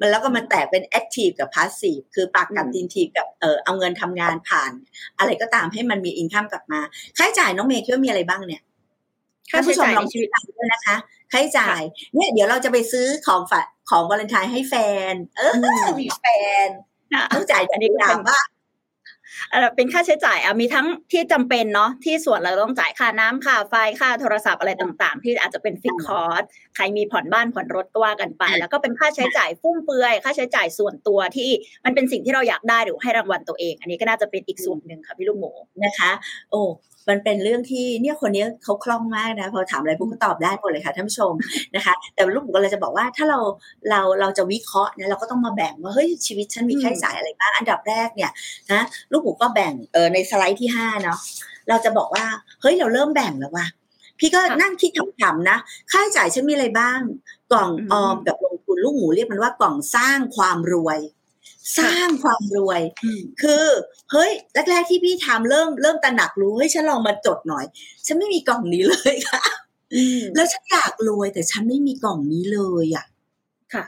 มันแล้วก็มันแตกเป็น active กับ passive คือปากกับอืมดินทีกับเออเอาเงินทำงานผ่าน อะไรก็ตามให้มันมีอินคัมกลับมาค่าใช้จ่ายน้องเมย์คิดว่ามีอะไรบ้างเนี่ยค่าใช้จ่ายท่นในผู้ชมลองชีวิตคิดตามด้วยนะคะค่าใช้จ่ายเนี่ยเดี๋ยวเราจะไปซื้อของฝากของวาเลนไทน์ให้แฟน เอออืมมีแฟนอะต้องจ่ายอันนี้ก็ถาเป็นว่าอะ เป็นค่าใช้จ่ายอะมีทั้งที่จำเป็นเนาะที่ส่วนเราต้องจ่ายค่าน้ำค่าไฟค่าโทรศัพท์อะไรต่างๆ ที่อาจจะเป็น fix cost ใครมีผ่อนบ้านผ่อนรถก็ว่ากันไปอะแล้วก็เป็นค่าใช้จ่ายฟุ่มเฟือย ค่าใช้จ่ายส่วนตัวที่มันเป็นสิ่งที่เราอยากได้หรือให้รางวัลตัวเอง อันนี้ก็น่าจะเป็นอีกส่วนหนึ่งค่ะพี่ลูกหมูนะคะ โอ้ มันเป็นเรื่องที่เนี่ยคนนี้เขาคล่องมากนะพอถามอะไรปุ๊บก็ตอบได้หมดเลยค่ะท่านผู้ชมนะคะ แต่ลูกหมูก็เลยจะบอกว่าถ้าเราเราเราจะวิเคราะห์เนี่ยเราก็ต้องมาแบ่งว่าเฮ้ยชีวิตฉันมีอืมค่าใช้จ่ายอะไรบ้างอันดับแรกเนี่ยนะลูกหมูก็แบ่งเออในสไลด์ที่ห้าเนาะเราจะบอกว่าเฮ้ยเราเริ่มแบ่งแล้วว่ะพี่ก็นั่งคิดขำๆนะ ค่าใช้จ่ายฉันมีอะไรบ้าง กล่องออมกับลงทุนลูกหมูเรียกมันว่ากล่องสร้างความรวย สร้างความรวย คือเฮ้ยแรกๆที่พี่ทำเริ่มเริ่มตระหนักรู้เฮ้ยฉันลองมาจดหน่อย ฉันไม่มีกล่องนี้เลยค่ะอืมแล้วฉันอยากรวยแต่ฉันไม่มีกล่องนี้เลยอะค่ะ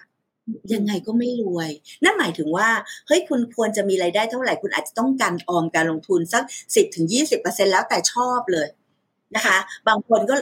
ยังไงก็ไม่รวย นั่นหมายถึงว่าเฮ้ยคุณควรจะมีรายได้เท่าไหร่คุณอาจจะต้องการออมการลงทุนสักสิบถึงยี่สิบเปอร์เซ็นแล้วแต่ชอบเลย นะคะ บางคนก็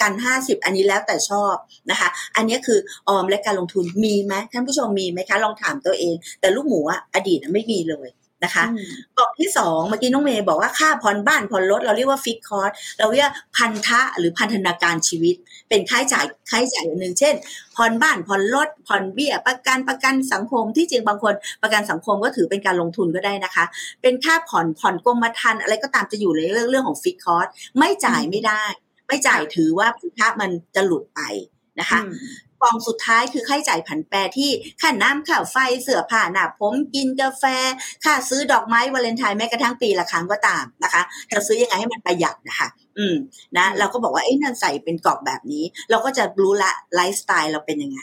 กันห้าสิบอันนี้แล้วแต่ชอบนะคะ อันนี้คือออมและการลงทุนมีไหมท่านผู้ชมมีไหมคะ ลองถามตัวเอง แต่ลูกหมูอะอดีตอะไม่มีเลย นะคะอืมกล่องที่สองเมื่อกี้น้องเมย์บอกว่าค่าผ่อนบ้านผ่อนรถเราเรียกว่า fix cost เราเรียกพันธะหรือพันธนาการชีวิต เป็นค่าใช้จ่ายค่าใช้จ่ายอย่างหนึ่งเช่นผ่อนบ้านผ่อนรถผ่อนเบี้ย ประกันประกันสังคมที่จริงบางคนประกันสังคมก็ถือเป็นการลงทุนก็ได้นะคะ เป็นค่าผ่อนผ่อนกรมธรรม์อะไรก็ตามจะอยู่ในเรื่องเรื่องของ fix costไม่จ่ายไม่ได้ ไม่จ่ายถือว่าพันธะมันจะหลุดไปนะคะอืม กองสุดท้ายคือค่าใช้จ่ายผันแปรที่ค่าน้ำค่าไฟเสื้อผ้าหน้าผมกินกาแฟ ค่าซื้อดอกไม้วาเลนไทน์แม้กระทั่งปีละครั้งก็ตามนะคะจะซื้อยังไงให้มันประหยัดนะคะอืมนะเราก็บอกว่าเอ้ยนั่นใส่เป็นกรอบแบบนี้ เราก็จะรู้ละไลฟ์สไตล์เราเป็นยังไง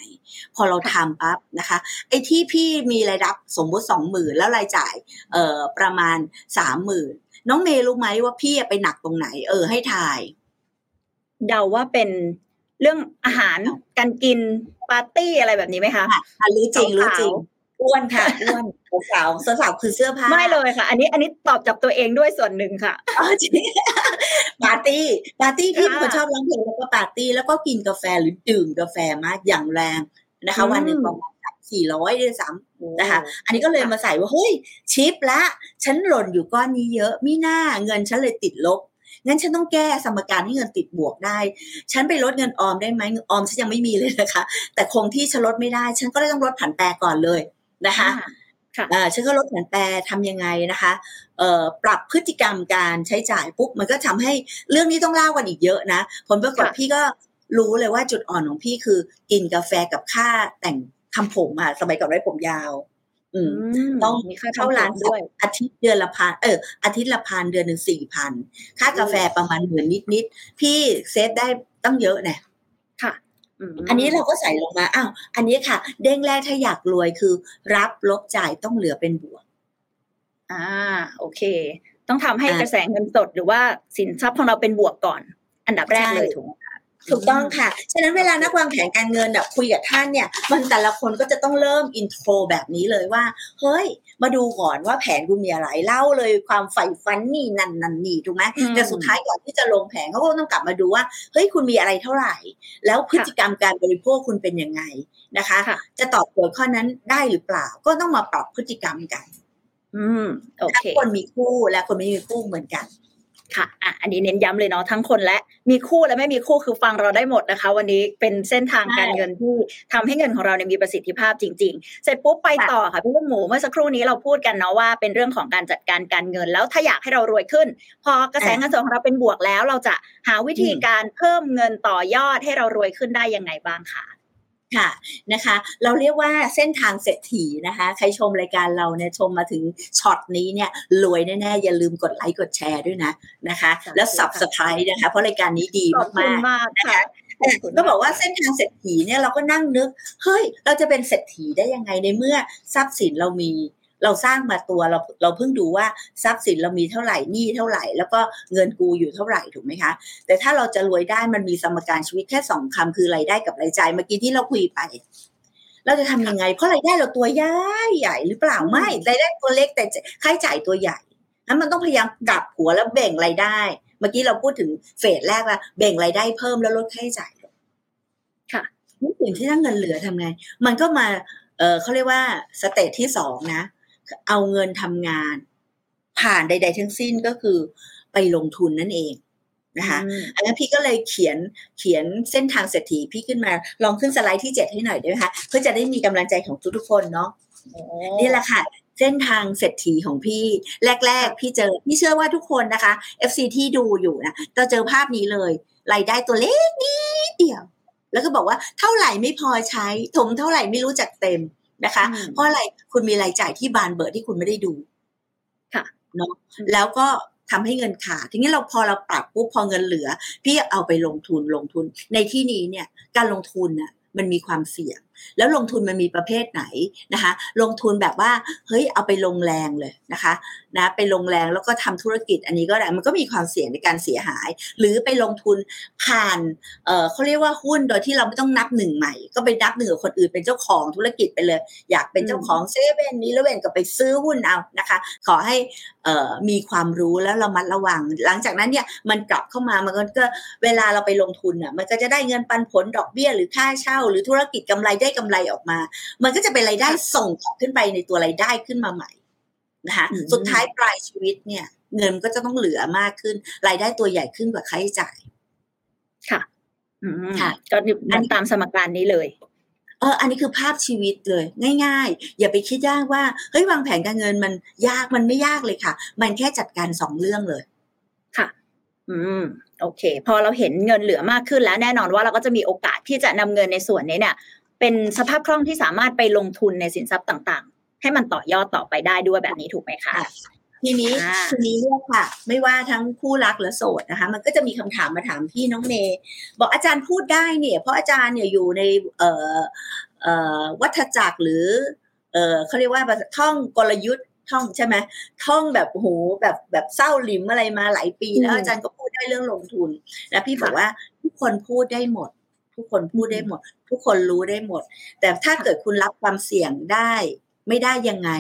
พอเราทำปั๊บนะคะไอ้ที่พี่มีรายรับสมมติสองหมื่นแล้วรายจ่ายเอ่อประมาณสามหมื่นน้องเมย์รู้ไหมว่าพี่ไปหนักตรงไหน เออให้ทาย เดาว่าเป็น เรื่องอาหารการกินปาร์ตี้อะไรแบบนี้ไหมคะอะรู้จริงรู้จริงอ้วนค่ะอ้วนสาวสาวคือเสื้อผ้าไม่เลยค่ะ อันนี้อันนี้ตอบจากตัวเองด้วยส่วนหนึ่งค่ะจริงปาร์ตี้ปาร์ตี้ที่คนชอบร้องเพลงแล้วก็ปาร์ตี้แล้วก็กินกาแฟหรือดื่มกาแฟมากอย่างแรงนะคะ วันหนึ่งประมาณสี่ร้อยด้วยซ้ำนะคะ อันนี้ก็เลยมาใส่ว่าเฮ้ยชิปละ ฉันหล่นอยู่ก้อนนี้เยอะมิน่าเงินฉันเลยติดลบ งั้นฉันต้องแก้สมการให้เงินติดบวกได้ ฉันไปลดเงินออมได้ไหมออมฉันยังไม่มีเลยนะคะ แต่คงที่ฉันลดไม่ได้ ฉันก็เลยต้องลดผันแปรก่อนเลยนะคะอ่าฉันก็ลดผันแปรทำยังไงนะคะเอ่อปรับพฤติกรรมการใช้จ่ายปุ๊บมันก็ทำให้เรื่องนี้ต้องเล่ากันอีกเยอะนะผลปรากฏพี่ก็รู้เลยว่าจุดอ่อนของพี่คือ กินกาแฟกับค่าแต่งทำผมอะสมัยก่อนไว้ผมยาวอืม ต้องมีค่าเท่าร้านด้วยอาทิตย์เดือนละพันเอออาทิตย์ละพันเดือนหนึ่งสี่พันค่ากาแฟประมาณหมื่นนิดนิดพี่เซฟได้ต้องเยอะเนี่ยค่ะอันนี้เราก็ใส่ลงมาอ้าวอันนี้ค่ะ เด้งแรกถ้าอยากรวยคือ รับลบจ่ายต้องเหลือเป็นบวก อ่า โอเค ต้องทำให้กระแสเงินสดหรือว่าสินทรัพย์ของเราเป็นบวกก่อน อันดับแรกเลยถูกไหม ถูกต้องค่ะ ฉะนั้นเวลานักวางแผนการเงินแบบคุยกับท่านเนี่ย มันแต่ละคนก็จะต้องเริ่มอินโทรแบบนี้เลยว่า เฮ้ย มาดูก่อนว่าแผนคุณมีอะไรเล่าเลยความใฝ่ฝันนี่นั่นนั่นนี่ถูกไหมแต่สุดท้ายก่อนที่จะลงแผนเขาก็ต้องกลับมาดูว่า เฮ้ยคุณมีอะไรเท่าไหร่ แล้วพฤติกรรมการบริโภคคุณเป็นยังไงนะคะ จะตอบโจทย์ข้อนั้นได้หรือเปล่า ก็ต้องมาปรับพฤติกรรมกัน อืมโอเคคนมีคู่และคนไม่มีคู่เหมือนกัน ค่ะอะอันนี้เน้นย้ำเลยเนาะทั้งคนและมีคู่และไม่มีคู่คือฟังเราได้หมดนะคะ วันนี้เป็นเส้นทางการเงินที่ทำให้เงินของเราเนี่ยมีประสิทธิภาพจริง ๆ เสร็จปุ๊บไปต่อค่ะพี่ลูกหมูเมื่อสักครู่นี้เราพูดกันเนาะว่าเป็นเรื่องของการจัดการการเงิน แล้วถ้าอยากให้เรารวยขึ้น พอกระแสเงินสดของเราเป็นบวกแล้ว เราจะหาวิธีการเพิ่มเงินต่อยอดให้เรารวยขึ้นได้ยังไงบ้างคะ ค่ะนะคะเราเรียกว่าเส้นทางเศรษฐีนะคะใครชมรายการเราเนี่ยชมมาถึงช็อตนี้เนี่ยรวยแน่ๆอย่าลืมกดไลค์กดแชร์ด้วยนะนะคะ แล้ว subscribe นะคะ เพราะรายการนี้ดีมากๆนะคะก็บอกว่าเส้นทางเศรษฐีเนี่ยเราก็นั่งนึกเฮ้ยเราจะเป็นเศรษฐีได้ยังไงในเมื่อทรัพย์สินเรามี เราสร้างมาตัวเราเราเพิ่งดูว่าทรัพย์สินเรามีเท่าไหร่หนี้เท่าไหร่ แล้วก็เงินกู้อยู่เท่าไหร่ถูกไหมคะ แต่ถ้าเราจะรวยได้มันมีสมการชีวิตแค่สองคำคือรายได้กับรายจ่ายเมื่อกี้ที่เราคุยไปเราจะทำยังไง เพราะรายได้เราตัวใหญ่ใหญ่หรือเปล่าไม่รายได้ตัวเล็กแต่ค่าใช้จ่ายตัวใหญ่นั้นมันต้องพยายามกลับหัวแล้วแบ่งรายได้ เมื่อกี้เราพูดถึงเฟสแรกว่าแบ่งรายได้เพิ่มแล้วลดค่าใช้จ่ายค่ะนี่สิ่งที่ถ้าเงินเหลือทำไง มันก็มาเออเขาเรียกว่าสเตจที่สองนะ เอาเงินทำงาน ผ่านใด ๆ ทั้งสิ้นก็คือไปลงทุนนั่นเองนะคะอันนั้นพี่ก็เลยเขียนเขียนเส้นทางเศรษฐีพี่ขึ้นมาลองขึ้นสไลด์ที่เจ็ดให้หน่อยได้ไหมคะเพื่อจะได้มีกำลังใจของทุกๆคนเนาะนี่แหละค่ะ เส้นทางเศรษฐีของพี่ แรก ๆ พี่เจอพี่เชื่อว่าทุกคนนะคะ FC ที่ดูอยู่นะจะเจอภาพนี้เลยรายได้ตัวเล็กนิดเดียว แล้วก็บอกว่าเท่าไหร่ไม่พอใช้ถมเท่าไหร่ไม่รู้จักเต็ม นะคะ เพราะอะไรคุณมีรายจ่ายที่บานเบิดที่คุณไม่ได้ดูค่ะเนาะแล้วก็ทำให้เงินขาดทีนี้เราพอเราปรับปุ๊บพอเงินเหลือ พี่เอาไปลงทุนลงทุน ในที่นี้เนี่ย การลงทุนน่ะมันมีความเสี่ยง แล้วลงทุนมันมีประเภทไหนนะคะ ลงทุนแบบว่าเฮ้ยเอาไปลงแรงเลยนะคะนะไปลงแรงแล้วก็ทำธุรกิจอันนี้ก็ได้มันก็มีความเสี่ยงในการเสียหาย หรือไปลงทุนผ่านเออเขาเรียกว่าหุ้นโดยที่เราไม่ต้องนับหนึ่งใหม่ ก็ไปนับหนึ่งกับคนอื่นเป็นเจ้าของธุรกิจไปเลย อยากเป็นเจ้าของเซเว่นนี้แล้วเวนก็ไปซื้อหุ้นเอานะคะ ขอให้ มีความรู้แล้วเรามัดระวัง หลังจากนั้นเนี่ยมันกลับเข้ามามันก็เวลาเราไปลงทุนอะมันก็จะได้เงินปันผลดอกเบี้ย หรือค่าเช่า หรือธุรกิจกำไรได้กำไรออกมา มันก็จะเป็นรายได้ส่งขึ้นไปในตัวรายได้ขึ้นมาใหม่นะคะสุดท้ายปลายชีวิตเนี่ย เงินก็จะต้องเหลือมากขึ้น รายได้ตัวใหญ่ขึ้นกว่าค่าใช้จ่าย ค่ะค่ะก็นันตามสมการนี้เลยเอออันนี้คือภาพชีวิตเลย ง่าย ๆ อย่าไปคิดยากว่าเฮ้ยวางแผนการเงินมันยากมันไม่ยากเลยค่ะ มันแค่จัดการสองเรื่องเลย ค่ะ อืม โอเค พอเราเห็นเงินเหลือมากขึ้นแล้วแน่นอนว่าเราก็จะมีโอกาสที่จะนำเงินในส่วนนี้เนี่ย เป็นสภาพคล่องที่สามารถไปลงทุนในสินทรัพย์ต่าง ๆ ให้มันต่อยอดต่อไปได้ด้วยแบบนี้ถูกไหมคะ ทีนี้ทีนี้เนี่ยค่ะ ไม่ว่าทั้งคู่รักหรือโสดนะคะ มันก็จะมีคำถามมาถามพี่น้องเมย์บอกอาจารย์พูดได้เนี่ย เพราะอาจารย์เนี่ยอยู่ในเอ่อเอ่อวัฏจักรหรือ เอ่อเขาเรียกว่าท่องกลยุทธ์ท่องใช่ไหมท่องแบบโหแบบแบบเศร้าลิมอะไรมาหลายปีแล้วอาจารย์ก็พูดได้เรื่องลงทุนแล้วพี่บอกว่าทุกคนพูดได้หมด ทุกคนพูดได้หมด ทุกคนรู้ได้หมด แต่ถ้าเกิดคุณรับความเสี่ยงได้ ไม่ได้ยังไง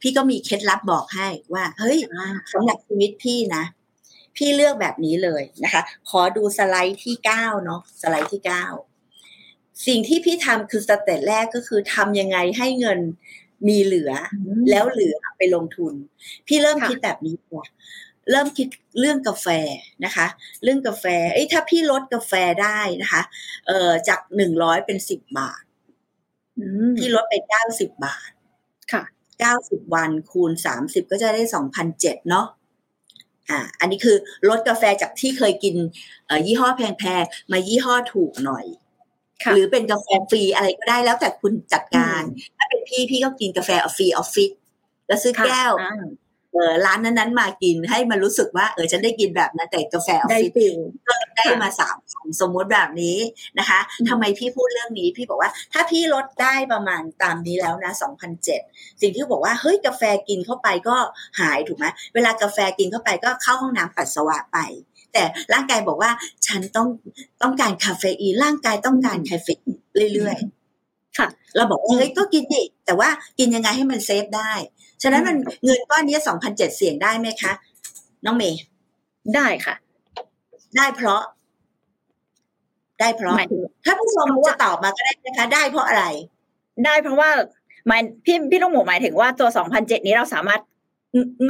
พี่ก็มีเคล็ดลับบอกให้ว่า เฮ้ยสำหรับชีวิตพี่นะ พี่เลือกแบบนี้เลยนะคะ ขอดูสไลด์ที่เก้าเนาะสไลด์ที่เก้าสิ่งที่พี่ทำคือ step แรกก็คือทำยังไงให้เงินมีเหลือ แล้วเหลือไปลงทุน พี่เริ่มคิดแบบนี้ก่อนเริ่มคิดเรื่องกาแฟนะคะ เรื่องกาแฟเอ้ยถ้าพี่ลดกาแฟได้นะคะเอ่อจากหนึ่งร้อยเป็นสิบบาทพี่ลดไปเก้าสิบบาท ค่ะเก้าสิบวันคูณสามสิบก็จะได้สองพันเจ็ดเนาะอ่าอันนี้คือลดกาแฟจากที่เคยกินเอ่อยี่ห้อแพงๆมายี่ห้อถูกหน่อยหรือเป็นกาแฟฟรีอะไรก็ได้แล้วแต่คุณจัดการ ถ้าเป็นพี่พี่ก็กินกาแฟฟรีออฟฟิศแล้วซื้อแก้วเออร้านนั้นๆมากินให้มันรู้สึกว่าเออฉันได้กินแบบนั้นแต่กาแฟออฟฟิศก็ได้มาสามสมมติแบบนี้นะคะทำไมพี่พูดเรื่องนี้พี่บอกว่า ถ้าพี่ลดได้ประมาณตามนี้แล้วนะสองพันเจ็ดสิ่งที่บอกว่าเฮ้ยกาแฟกินเข้าไปก็หายถูกไหมเวลากาแฟกินเข้าไปก็เข้าห้องน้ำปัสสาวะไปแต่ร่างกายบอกว่าฉันต้องต้องการคาเฟอีนร่างกายต้องการคาเฟอีนเรื่อยๆ ค่ะเราบอกว่าเฮ้ยก็กินดิแต่ว่ากินยังไงให้มัน save ได้ ฉะนั้นมันเงินก้อนนี้สองพันเจ็ดเสี่ยงได้ไหมคะ น้องเมย์ได้ค่ะ ได้เพราะ ได้เพราะถ้าผู้ชมจะตอบมาก็ได้นะคะ ได้เพราะอะไร ได้เพราะว่าหมายพี่พี่ต้องหมูหมายถึงว่าตัวสองพันเจ็ดนี้เราสามารถ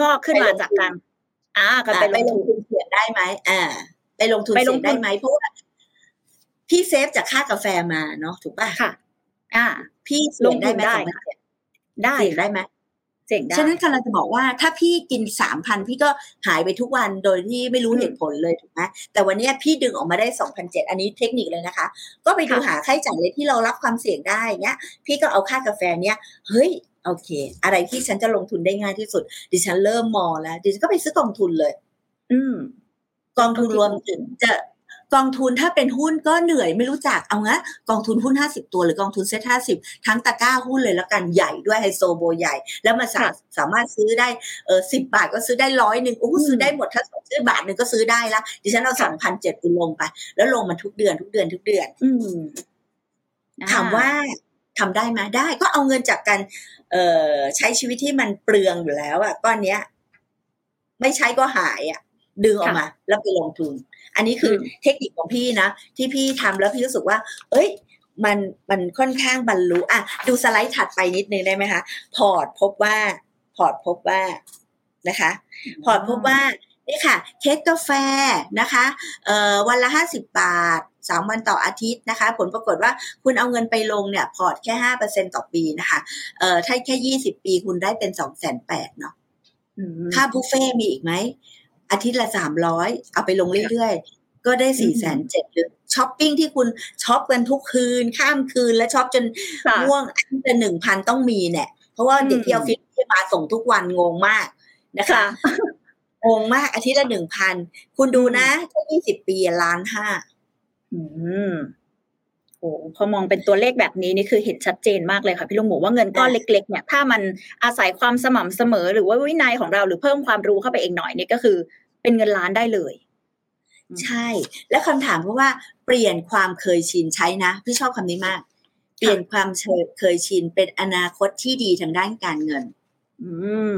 งอกขึ้นมาจากการอ่าก็ไปลงทุนเสี่ยงได้ไหมอ่า ไปลงทุนเสี่ยงได้ไหมเพราะว่าพี่เซฟจากค่ากาแฟมาเนาะถูกป่ะค่ะ อ่า พี่ลงได้ไหมได้ได้ได้ไหมเจ๋งได้ฉะนั้นกำลังจะบอกว่าถ้าพี่กินสามพันพี่ก็หายไปทุกวันโดยที่ไม่รู้เหตุผลเลยถูกไหมแต่วันนี้พี่ดึงออกมาได้สองพันเจ็ดอันนี้เทคนิคเลยนะคะ ก็ไปดูหาค่าใช้จ่ายเลยที่เรารับความเสี่ยงได้เงี้ย พี่ก็เอาค่ากาแฟเนี้ยเฮ้ยโอเค อะไรที่ฉันจะลงทุนได้ง่ายที่สุด ดิฉันเริ่มมองแล้วดิฉันก็ไปซื้อกองทุนเลย อืม กองทุนรวมจะ กองทุนถ้าเป็นหุ้นก็เหนื่อยไม่รู้จักเอางี้กองทุนหุ้นห้าสิบตัวหรือกองทุนเซ็ตห้าสิบทั้งตะกร้าหุ้นเลยแล้วกันใหญ่ด้วยไฮโซโบใหญ่ แล้วมาสาสามารถซื้อได้เออสิบบาทก็ซื้อได้ร้อยหนึ่งโอ้ซื้อได้หมดถ้าซื้อบาทหนึ่งก็ซื้อได้ละดิฉันเอาสองพันเจ็ดไปลงไป แล้วลงมาทุกเดือนทุกเดือนทุกเดือน อืถามว่าทำได้ไหมได้ก็เอาเงินจากการเอ่อใช้ชีวิตที่มันเปลืองอยู่แล้วอะก้อนเนี้ย ไม่ใช้ก็หายอะ ดึงออกมา แล้วไปลงทุน อันนี้คือเทคนิคของพี่นะ ที่พี่ทำแล้วพี่รู้สึกว่า เอ้ย มันมันค่อนข้างบรรลุอะดูสไลด์ถัดไปนิดนึงได้ไหมคะพอร์ตพบว่าพอร์ตพบว่านะคะ พอร์ตพบว่านี่ค่ะเค้กกาแฟนะคะเอ่อวันละห้าสิบบาทสามวันต่ออาทิตย์นะคะ ผลปรากฏว่าคุณเอาเงินไปลงเนี่ย พอร์ตแค่ห้าเปอร์เซ็นต่อปีนะคะเอ่อถ้าแค่ยี่สิบปีคุณได้เป็นสองแสนแปดเนาะค่าบุฟเฟ่มีอีกไหม อาทิตย์ละสามร้อยเอาไปลงเรื่อยๆ ก็ได้สี่แสนเจ็ดหรือช้อปปิ้งที่คุณ shop กันทุกคืน ข้ามคืนและ shop จนง่วงอันจะหนึ่งพันต้องมีเนี่ยเพราะว่าเด็กที่ออฟฟิศที่มาส่งทุกวันงงมากนะคะงงมากอาทิตย์ละหนึ่งพันคุณดูนะแค่ยี่สิบปีล้านห้าอืม โอ้พอมองเป็นตัวเลขแบบนี้นี่คือเห็นชัดเจนมากเลยค่ะพี่ลุงหมูว่าเงินก้อนเล็กๆเนี่ยถ้ามันอาศัยความสม่ำเสมอ หรือว่าวินัยของเราหรือเพิ่มความรู้เข้าไปเองหน่อยนี่ก็คือ เป็นเงินล้านได้เลย ใช่ และคำถามเพราะว่าเปลี่ยนความเคยชินใช้นะพี่ชอบคำนี้มาก เปลี่ยนความเคยชินเป็นอนาคตที่ดีทางด้านการเงิน อืม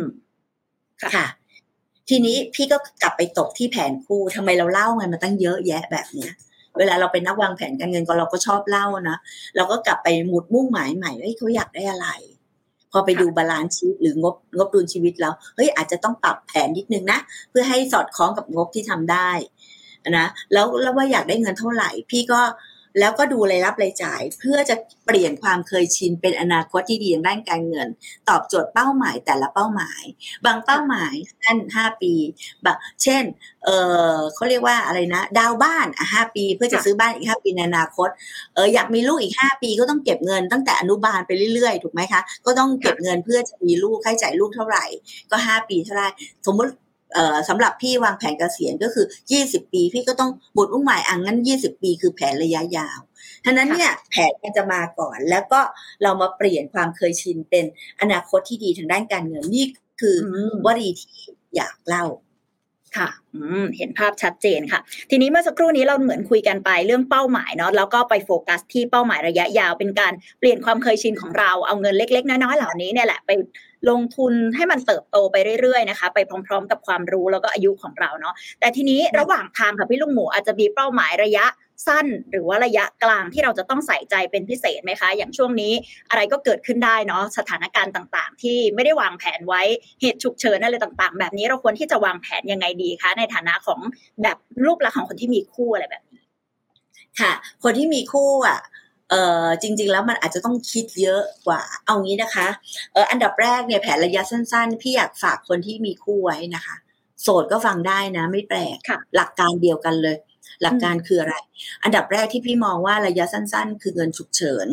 ค่ะ ทีนี้พี่ก็กลับไปตกที่แผนคู่ทำไมเราเล่าไงมาตั้งเยอะแยะแบบเนี้ย เวลาเราเป็นนักวางแผนการเงินก็เราก็ชอบเล่านะเราก็กลับไปหมุดมุ่งหมายใหม่ว่าเขาอยากได้อะไร พอไปดู balance ชีวิตหรืองบงบดุลชีวิตแล้วเฮ้ยอาจจะต้องปรับแผนนิดนึงนะเพื่อให้สอดคล้องกับงบที่ทำได้นะแล้วแล้วว่าอยากได้เงินเท่าไหร่ พี่ก็ แล้วก็ดูรายรับรายจ่าย เพื่อจะเปลี่ยนความเคยชินเป็นอนาคตที่ดีในด้านการเงิน ตอบโจทย์เป้าหมายแต่ละเป้าหมาย บางเป้าหมายสั้นห้าปีแบบเช่น เออเขาเรียกว่าอะไรนะ ดาวบ้านอะห้าปี เพื่อจะซื้อบ้านอีกห้าปีในอนาคตเอออยากมีลูกอีกห้าปีก็ต้องเก็บเงินตั้งแต่อนุบาลไปเรื่อยๆ ถูกไหมคะ ก็ต้องเก็บเงินเพื่อจะมีลูกค่าใช้จ่ายลูกเท่าไหร่ ก็ห้าปีเท่าไหร่สมมติ สำหรับพี่วางแผนเกษียณก็คือ 20 ปี พี่ก็ต้องบุตรอุ้งหมายอังนั้น 20 ปีคือแผนระยะยาวท่านั้นเนี่ยแผนมันจะมาก่อน แล้วก็เรามาเปลี่ยนความเคยชินเป็นอนาคตที่ดีทางด้านการเงินนี่คือวลีที่อยากเล่า ค่ะเห็นภาพชัดเจนค่ะ ทีนี้เมื่อสักครู่นี้เราเหมือนคุยกันไปเรื่องเป้าหมายเนาะแล้วก็ไปโฟกัสที่เป้าหมายระยะยาวเป็นการเปลี่ยนความเคยชินของเราเอาเงินเล็ก ๆ น้อยๆเหล่านี้เนี่ยแหละไปลงทุนให้มันเติบโตไปเรื่อยๆนะคะ ไปพร้อม ๆ กับความรู้แล้วก็อายุของเราเนาะแต่ทีนี้ระหว่างทางค่ะพี่ลุงหมูอาจจะมีเป้าหมายระยะ สั้นหรือว่าระยะกลางที่เราจะต้องใส่ใจเป็นพิเศษไหมคะ อย่างช่วงนี้อะไรก็เกิดขึ้นได้เนาะสถานการณ์ต่างๆ ที่ไม่ได้วางแผนไว้เหตุฉุกเฉินอะไรต่างๆ แบบนี้เราควรที่จะวางแผนยังไงดีคะในฐานะของแบบรูปลักษณ์ของคนที่มีคู่อะไรแบบนี้ค่ะ คนที่มีคู่อะเออจริง ๆ แล้วมันอาจจะต้องคิดเยอะกว่า เอางี้นะคะเอออันดับแรกเนี่ยแผนระยะสั้น ๆ พี่อยากฝากคนที่มีคู่ไว้นะคะ โสดก็ฟังได้นะ ไม่แปลกหลักการเดียวกันเลย หลักการคืออะไร อันดับแรกที่พี่มองว่าระยะสั้น ๆ คือเงินฉุกเฉิน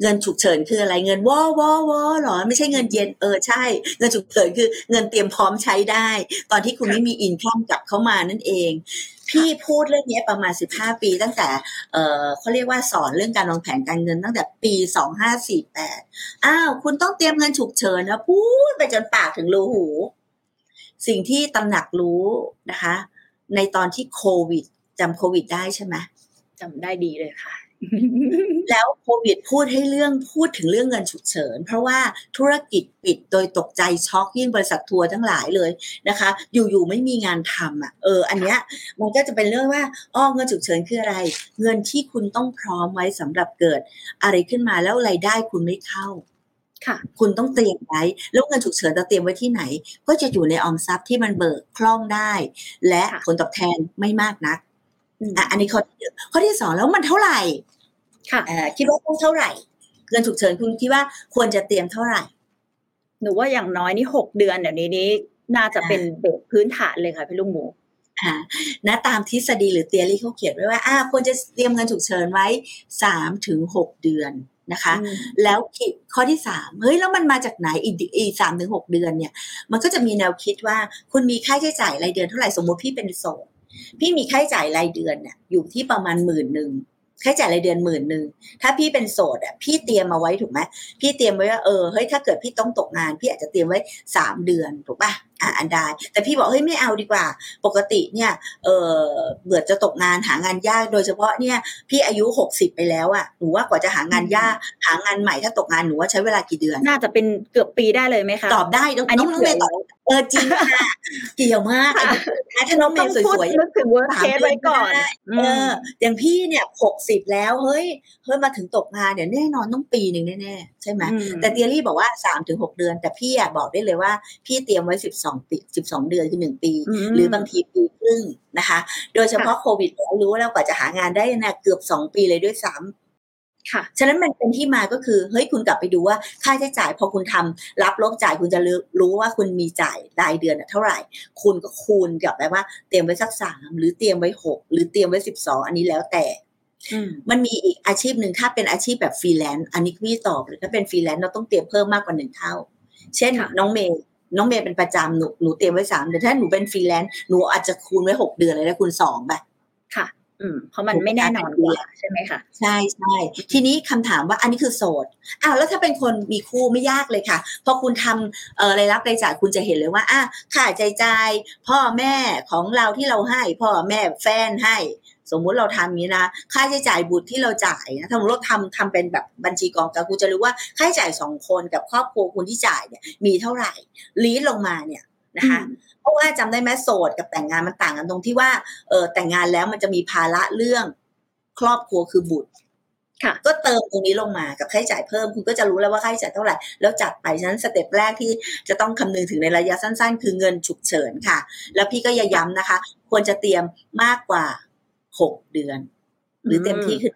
เงินฉุกเฉินคืออะไรเงินวอวอวอหรอ ไม่ใช่เงินเย็นเออใช่ เงินฉุกเฉินคือเงินเตรียมพร้อมใช้ได้ ตอนที่คุณไม่มีอินข้ามกลับเข้ามานั่นเอง พี่พูดเรื่องนี้ประมาณสิบห้าปี ตั้งแต่เออเขาเรียกว่าสอนเรื่องการวางแผนการเงินตั้งแต่ปีสองห้าสี่แปดอ้าวคุณต้องเตรียมเงินฉุกเฉินนะพูดไปจนปากถึงรูหู สิ่งที่ตำหนักรู้นะคะ ในตอนที่โควิดจำโควิดได้ใช่ไหมจำได้ดีเลยค่ะ แล้วโควิดพูดให้เรื่องพูดถึงเรื่องเงินฉุกเฉิน เพราะว่าธุรกิจปิดโดยตกใจช็อกยิ่งบริษัททัวร์ทั้งหลายเลยนะคะ อยู่ๆไม่มีงานทำอะเออ อันเนี้ยมันก็จะเป็นเรื่องว่าอ้อเงินฉุกเฉินคืออะไร เงินที่คุณต้องพร้อมไว้สำหรับเกิด อะไรขึ้นมาแล้วรายได้คุณไม่เข้า ค่ะ คุณต้องเตรียมไว้แล้วเงินฉุกเฉินจะเตรียมไว้ที่ไหน ก็จะอยู่ในออมทรัพย์ที่มันเบิกคล่องได้ และผลตอบแทนไม่มากนักอะอันนี้ข้อที่ข้อที่สองแล้วมันเท่าไหร่ ค่ะคิดว่าต้องเท่าไหร่ เงินฉุกเฉินคุณคิดว่าควรจะเตรียมเท่าไหร่ หนูว่าอย่างน้อยนี่หกเดือนเดี๋ยวนี้นี้น่าจะเป็นเบสพื้นฐานเลยค่ะพี่ลุงหมูอ่านะตามทฤษฎีหรือเตียรี่เขาเขียนไว้ว่าอ่าควรจะเตรียมเงินฉุกเฉินไว้สามถึงหกเดือน นะคะ แล้วข้อที่สามเฮ้ยแล้วมันมาจากไหนอีกอีสามถึงหกเดือนเนี่ย มันก็จะมีแนวคิดว่าคุณมีค่าใช้จ่ายรายเดือนเท่าไหร่สมมติพี่เป็นโสดพี่มีค่าใช้จ่ายรายเดือนเนี่ยอยู่ที่ประมาณหมื่นหนึ่งค่าใช้จ่ายรายเดือนหมื่นหนึ่งถ้าพี่เป็นโสดอะพี่เตรียมมาไว้ถูกไหมพี่เตรียมไว้ว่าเออเฮ้ยถ้าเกิดพี่ต้องตกงาน พี่อาจจะเตรียมไว้สามเดือนถูกปะ อะอันใดแต่พี่บอกเฮ้ยไม่เอาดีกว่า ปกติเนี่ยเออเบื่อจะตกงานหางานยากโดยเฉพาะเนี่ยพี่อายุหกสิบไปแล้วอะหนูว่ากว่าจะหางานยากหางานใหม่ถ้าตกงานหนูว่าใช้เวลากี่เดือน น่าจะเป็นเกือบปีได้เลยไหมคะตอบได้ต้องต้องไม่ตอบเออจริงค่ะเกี่ยวมากถ้าน้องเมย์สวยๆนึกถึง worst case ไว้ก่อนเอออย่างพี่เนี่ยหกสิบแล้วเฮ้ยเฮ้ยมาถึงตกงานเนี่ยแน่นอนต้องปีหนึ่งแน่ๆใช่ไหมแต่ theory บอกว่าสามถึงหกเดือน แต่พี่อะบอกได้เลยว่าพี่เตรียมไว้สิบสองปีสิบสองเดือนคือหนึ่งปี หรือบางทีปีครึ่งนะคะ โดยเฉพาะโควิดเรารู้แล้วกว่าจะหางานได้นะเกือบสองปีเลยด้วยซ้ำค่ะ ฉะนั้นมันเป็นที่มาก็คือ เฮ้ย คุณกลับไปดูว่าค่าใช้จ่ายพอคุณทำรับลบจ่ายคุณจะรู้ว่าคุณมีจ่ายรายเดือนเท่าไหร่ คุณก็คูณกับแบบว่าเตรียมไว้สักสามหรือเตรียมไว้หกหรือเตรียมไว้สิบสองอันนี้แล้วแต่ มันมีอีกอาชีพหนึ่งถ้าเป็นอาชีพแบบฟรีแลนซ์อันนี้พี่ตอบหรือถ้าเป็นฟรีแลนซ์เราต้องเตรียมเพิ่มมากกว่าหนึ่งเท่า เช่นน้องเมย์ น้องเมย์เป็นประจำหนูหนูเตรียมไว้สามเดือนถ้าหนูเป็นฟรีแลนซ์หนูอาจจะคูณไว้หกเดือนเลยแล้วคูณสองแบบค่ะ อืม เพราะมันไม่แน่นอนกว่าใช่ไหมคะใช่ใช่ทีนี้คำถามว่าอันนี้คือโสดอ้าวแล้วถ้าเป็นคนมีคู่ไม่ยากเลยค่ะ พอคุณทำเอ่อรายรับรายจ่ายคุณจะเห็นเลยว่าอะค่าใช้จ่ายพ่อแม่ของเราที่เราให้ พ่อแม่แฟนให้ สมมุติเราทำนี้นะ ค่าใช้จ่ายบุตรที่เราจ่ายนะถ้าเราทำทำเป็นแบบบัญชีกองกลางคุณจะรู้ว่าค่าใช้จ่ายสองคนกับครอบครัวคุณที่จ่ายเนี่ยมีเท่าไหร่ลีดลงมาเนี่ยนะคะเพราะว่าจำได้ไหมโสดกับแต่งงานมันต่างกันตรงที่ว่าเออแต่งงานแล้วมันจะมีภาระเรื่องครอบครัวคือบุตรค่ะก็เติมตรงนี้ลงมากับค่าใช้จ่ายเพิ่ม คุณก็จะรู้แล้วว่าค่าใช้จ่ายเท่าไหร่ แล้วจัดไปฉะนั้นสเต็ปแรกที่จะต้องคำนึงถึงในระยะสั้น ๆ คือเงินฉุกเฉินค่ะ แล้วพี่ก็ย้ำนะคะ ควรจะเตรียมมากกว่า หกเดือน หรือเต็มที่คือ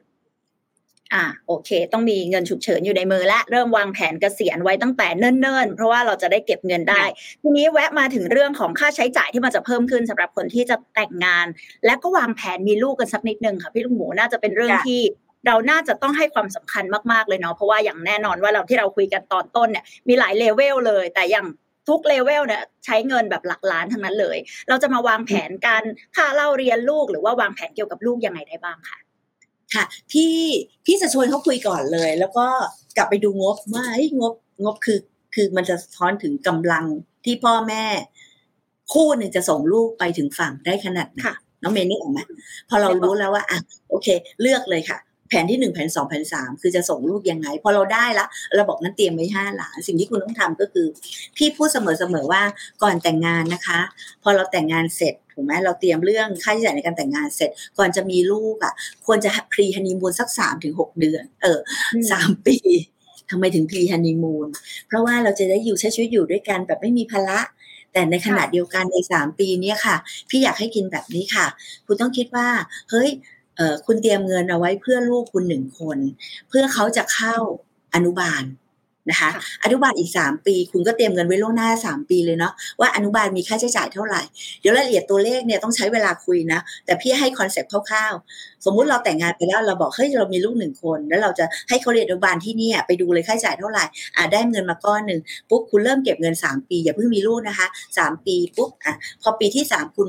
อ่า โอเค ต้องมีเงินฉุกเฉินอยู่ในมือและเริ่มวางแผนเกษียณไว้ตั้งแต่เนิ่นๆ เพราะว่าเราจะได้เก็บเงินได้ ทีนี้แวะมาถึงเรื่องของค่าใช้จ่ายที่มันจะเพิ่มขึ้นสำหรับคนที่จะแต่งงาน และก็วางแผนมีลูกกันสักนิดนึงค่ะพี่ลุงหมูน่าจะเป็นเรื่องที่เราน่าจะต้องให้ความสำคัญมากๆเลยเนาะเพราะว่าอย่างแน่นอนว่าเราที่เราคุยกันตอนต้นเนี่ยมีหลายเลเวลเลย แต่อย่าง ทุกเลเวลเนี่ยใช้เงินแบบหลักล้านทั้งนั้นเลย เราจะมาวางแผนการค่าเล่าเรียนลูก หรือว่าวางแผนเกี่ยวกับลูกยังไงได้บ้างคะค่ะ พี่พี่จะชวนเขาคุยก่อนเลย แล้วก็กลับไปดูงบว่างบงบคือคือมันจะสะท้อนถึงกำลังที่พ่อแม่ คู่หนึ่งจะส่งลูกไปถึงฝั่งได้ขนาดไหนน้องเมย์นี่ออกไหมพอเรารู้แล้วว่าอะโอเค เลือกเลยค่ะ แผนที่หนึ่งแผนสองแผนสามคือจะส่งลูกยังไงพอเราได้ละเราบอกนั้นเตรียมไว้ห้าหลานสิ่งที่คุณต้องทำก็คือ พี่พูดเสมอๆว่าก่อนแต่งงานนะคะ พอเราแต่งงานเสร็จถูกไหมเราเตรียมเรื่องค่าใช้จ่ายในการแต่งงานเสร็จ ก่อนจะมีลูกอะ ควรจะพรีฮันนีมูนสักสามถึงหกเดือน เออสามปีทำไมถึงพรีฮันนีมูนเพราะว่าเราจะได้อยู่ใช้ชีวิตอยู่ด้วยกันแบบไม่มีภาระแต่ในขณะเดียวกันในสามปีนี้ค่ะ พี่อยากให้กินแบบนี้ค่ะ คุณต้องคิดว่า เฮ้ยเออ คุณเตรียมเงินเอาไว้เพื่อลูกคุณหนึ่งคน เพื่อเขาจะเข้าอนุบาลนะคะอนุบาลอีก 3 ปี คุณก็เตรียมเงินไว้ล่วงหน้า 3 ปีเลยเนาะว่าอนุบาลมีค่าใช้จ่ายเท่าไหร่ เดี๋ยวรายละเอียดตัวเลขเนี่ยต้องใช้เวลาคุยนะ แต่พี่ให้ concept คร่าวๆ สมมุติเราแต่งงานไปแล้วเราบอกเฮ้ยเรามีลูกหนึ่งคน แล้วเราจะให้เขาเรียนอนุบาลที่นี่ไปดูเลยค่าใช้จ่ายเท่าไหร่อ่าได้เงินมาก้อนหนึ่งปุ๊บคุณเริ่มเก็บเงิน 3 ปี อย่าเพิ่งมีลูกนะคะ 3 ปีปุ๊บอะพอปีที่ 3 คุณ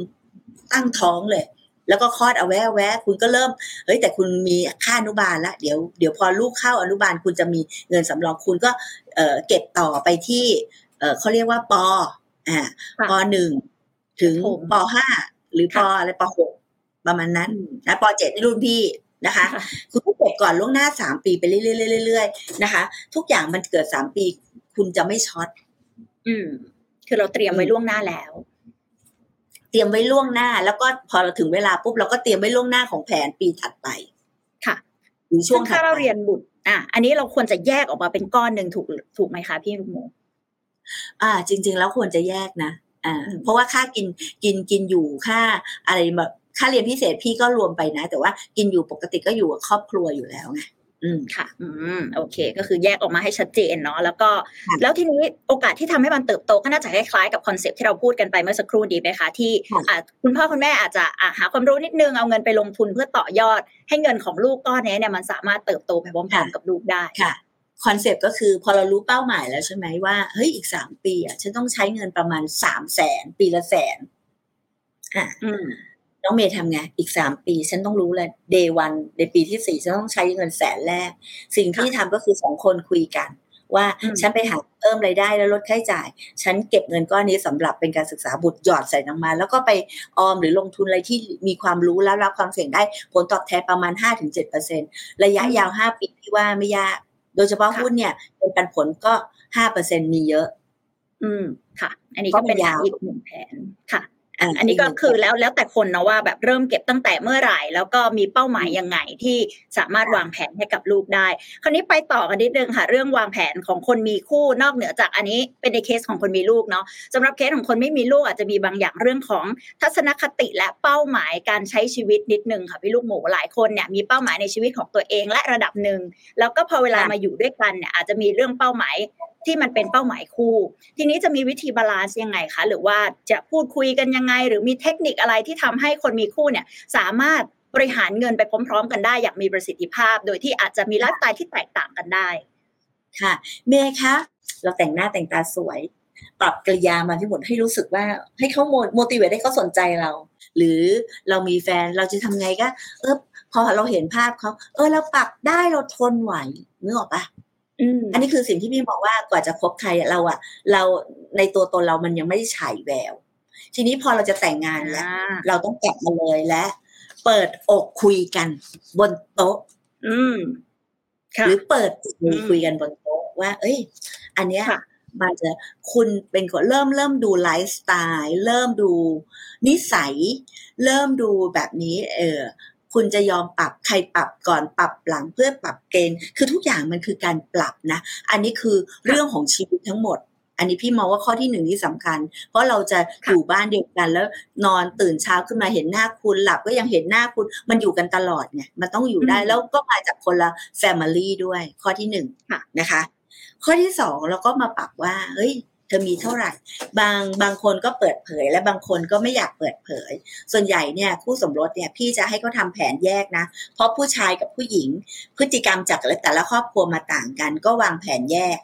ตั้งท้องเลย แล้วก็คลอดอุแว้แว้คุณก็เริ่มเฮ้ยแต่คุณมีค่าอนุบาลละเดี๋ยวเดี๋ยวพอลูกเข้าอนุบาลคุณจะมีเงินสำรองคุณก็เออเก็บต่อไปที่เออเขาเรียกว่าปอ่าปหนึ่งถึงปห้าหรือปอะไรปหกประมาณนั้นนะปเจ็ดนี่รุ่นพี่นะคะ คุณก็เก็บก่อนล่วงหน้าสามปีไปเรื่อยๆนะคะ ทุกอย่างมันเกิดสามปี คุณจะไม่ช็อตอืม คือเราเตรียมไว้ล่วงหน้าแล้ว เตรียมไว้ล่วงหน้า แล้วก็พอเราถึงเวลาปุ๊บเราก็เตรียมไว้ล่วงหน้าของแผนปีถัดไป ค่ะหรือช่วงถ้าเราเรียนบุตรอะอันนี้เราควรจะแยกออกมาเป็นก้อนหนึ่งถูกถูกไหมคะพี่ลูกหมูอ่า จริง ๆ แล้วควรจะแยกนะอ่าเพราะว่าค่ากินกินกินอยู่ค่าอะไรแบบค่าเรียนพิเศษพี่ก็รวมไปนะ แต่ว่ากินอยู่ปกติก็อยู่กับครอบครัวอยู่แล้วไง อืมค่ะ อืมโอเค ก็คือแยกออกมาให้ชัดเจนเนาะแล้วก็ แล้วทีนี้โอกาสที่ทำให้มันเติบโตก็น่าจะคล้ายๆกับ concept ที่เราพูดกันไปเมื่อสักครู่ดีไหมคะที่อ่าคุณพ่อคุณแม่อาจจะหาความรู้นิดนึงเอาเงินไปลงทุนเพื่อต่อยอด ให้เงินของลูกก้อนนี้เนี่ยมันสามารถเติบโตไปพร้อมๆกับลูกได้ค่ะconcept ก็คือพอเรารู้เป้าหมายแล้วใช่ไหมว่าเฮ้ยอีกสามปีอะฉันต้องใช้เงินประมาณสามแสนปีละแสนอ่า น้องเมย์ทำไง อีกสามปี ฉันต้องรู้เลย day one ในปีที่สี่ฉันต้องใช้เงินแสนแรก สิ่งที่ทำก็คือสองคนคุยกัน ว่าฉันไปหาเพิ่มรายได้แล้วลดค่าใช้จ่าย ฉันเก็บเงินก้อนนี้สำหรับเป็นการศึกษาบุตรหยอดใส่ลงมาแล้วก็ไปออมหรือลงทุนอะไรที่มีความรู้แล้วรับความเสี่ยงได้ ผลตอบแทนประมาณห้าถึงเจ็ดเปอร์เซ็นระยะยาวห้าปีที่ว่าไม่ยาก โดยเฉพาะหุ้นเนี่ยเป็นปันผลก็ห้าเปอร์เซ็นมีเยอะ อืมค่ะ อันนี้ก็เป็นอีกหนึ่งแผนค่ะ อันนี้ก็คือแล้วแล้วแต่คนนะว่าแบบเริ่มเก็บตั้งแต่เมื่อไหร่ แล้วก็มีเป้าหมายยังไงที่สามารถวางแผนให้กับลูกได้ คราวนี้ไปต่อกันนิดนึงค่ะ เรื่องวางแผนของคนมีคู่นอกเหนือจากอันนี้เป็นในเคสของคนมีลูกเนาะสำหรับเคสของคนไม่มีลูกอาจจะมีบางอย่างเรื่องของทัศนคติและเป้าหมายการใช้ชีวิตนิดนึงค่ะพี่ลูกหมูหลายคนเนี่ยมีเป้าหมายในชีวิตของตัวเองและระดับหนึ่งแล้วก็พอเวลามาอยู่ด้วยกันเนี่ยอาจจะมีเรื่องเป้าหมาย ที่มันเป็นเป้าหมายคู่ ทีนี้จะมีวิธี balance ยังไงคะ หรือว่าจะพูดคุยกันยังไง หรือมีเทคนิคอะไรที่ทำให้คนมีคู่เนี่ยสามารถบริหารเงินไปพร้อม ๆ กันได้อย่างมีประสิทธิภาพ โดยที่อาจจะมีไลฟ์สไตล์ที่แตกต่างกันได้ ค่ะ เมย์คะเราแต่งหน้าแต่งตาสวย ปรับกริยามาที่หมดให้รู้สึกว่าให้เขาโมติเวตให้เขาสนใจเรา หรือเรามีแฟนเราจะทำไงก็ เออพอเราเห็นภาพเขาเออเราปรับได้เราทนไหวนึกออกปะ อันนี้คือสิ่งที่พี่บอกว่ากว่าจะพบใครเราอะเราในตัวตนเรามันยังไม่ได้ฉายแวว ทีนี้พอเราจะแต่งงานแล้วเราต้องกลับมาเลยและ เปิดอกคุยกัน บนโต๊ะ อืมหรือเปิดคุยกันบนโต๊ะว่า เอ้ย อันเนี้ยมันจะคุณเป็นคนเริ่มเริ่มดูไลฟ์สไตล์ เริ่มดูนิสัย เริ่มดูแบบนี้ เออ คุณจะยอมปรับใครปรับก่อนปรับหลังเพื่อปรับเกณฑ์ คือทุกอย่างมันคือการปรับนะ อันนี้คือเรื่องของชีวิตทั้งหมด อันนี้พี่มองว่าข้อที่หนึ่งที่สำคัญ เพราะเราจะอยู่บ้านเดียวกัน แล้วนอนตื่นเช้าขึ้นมาเห็นหน้าคุณหลับก็ยังเห็นหน้าคุณมันอยู่กันตลอดเนี่ยมันต้องอยู่ได้แล้วก็มาจากคนละfamily ด้วย ข้อที่หนึ่งนะคะ ข้อที่สองเราก็มาปรับว่าเฮ้ย เธอมีเท่าไหร่ บางบางคนก็เปิดเผย และบางคนก็ไม่อยากเปิดเผย ส่วนใหญ่เนี่ยคู่สมรสเนี่ยพี่จะให้เขาทำแผนแยกนะ เพราะผู้ชายกับผู้หญิง พฤติกรรมจากแต่ละครอบครัวมาต่างกัน ก็วางแผนแยก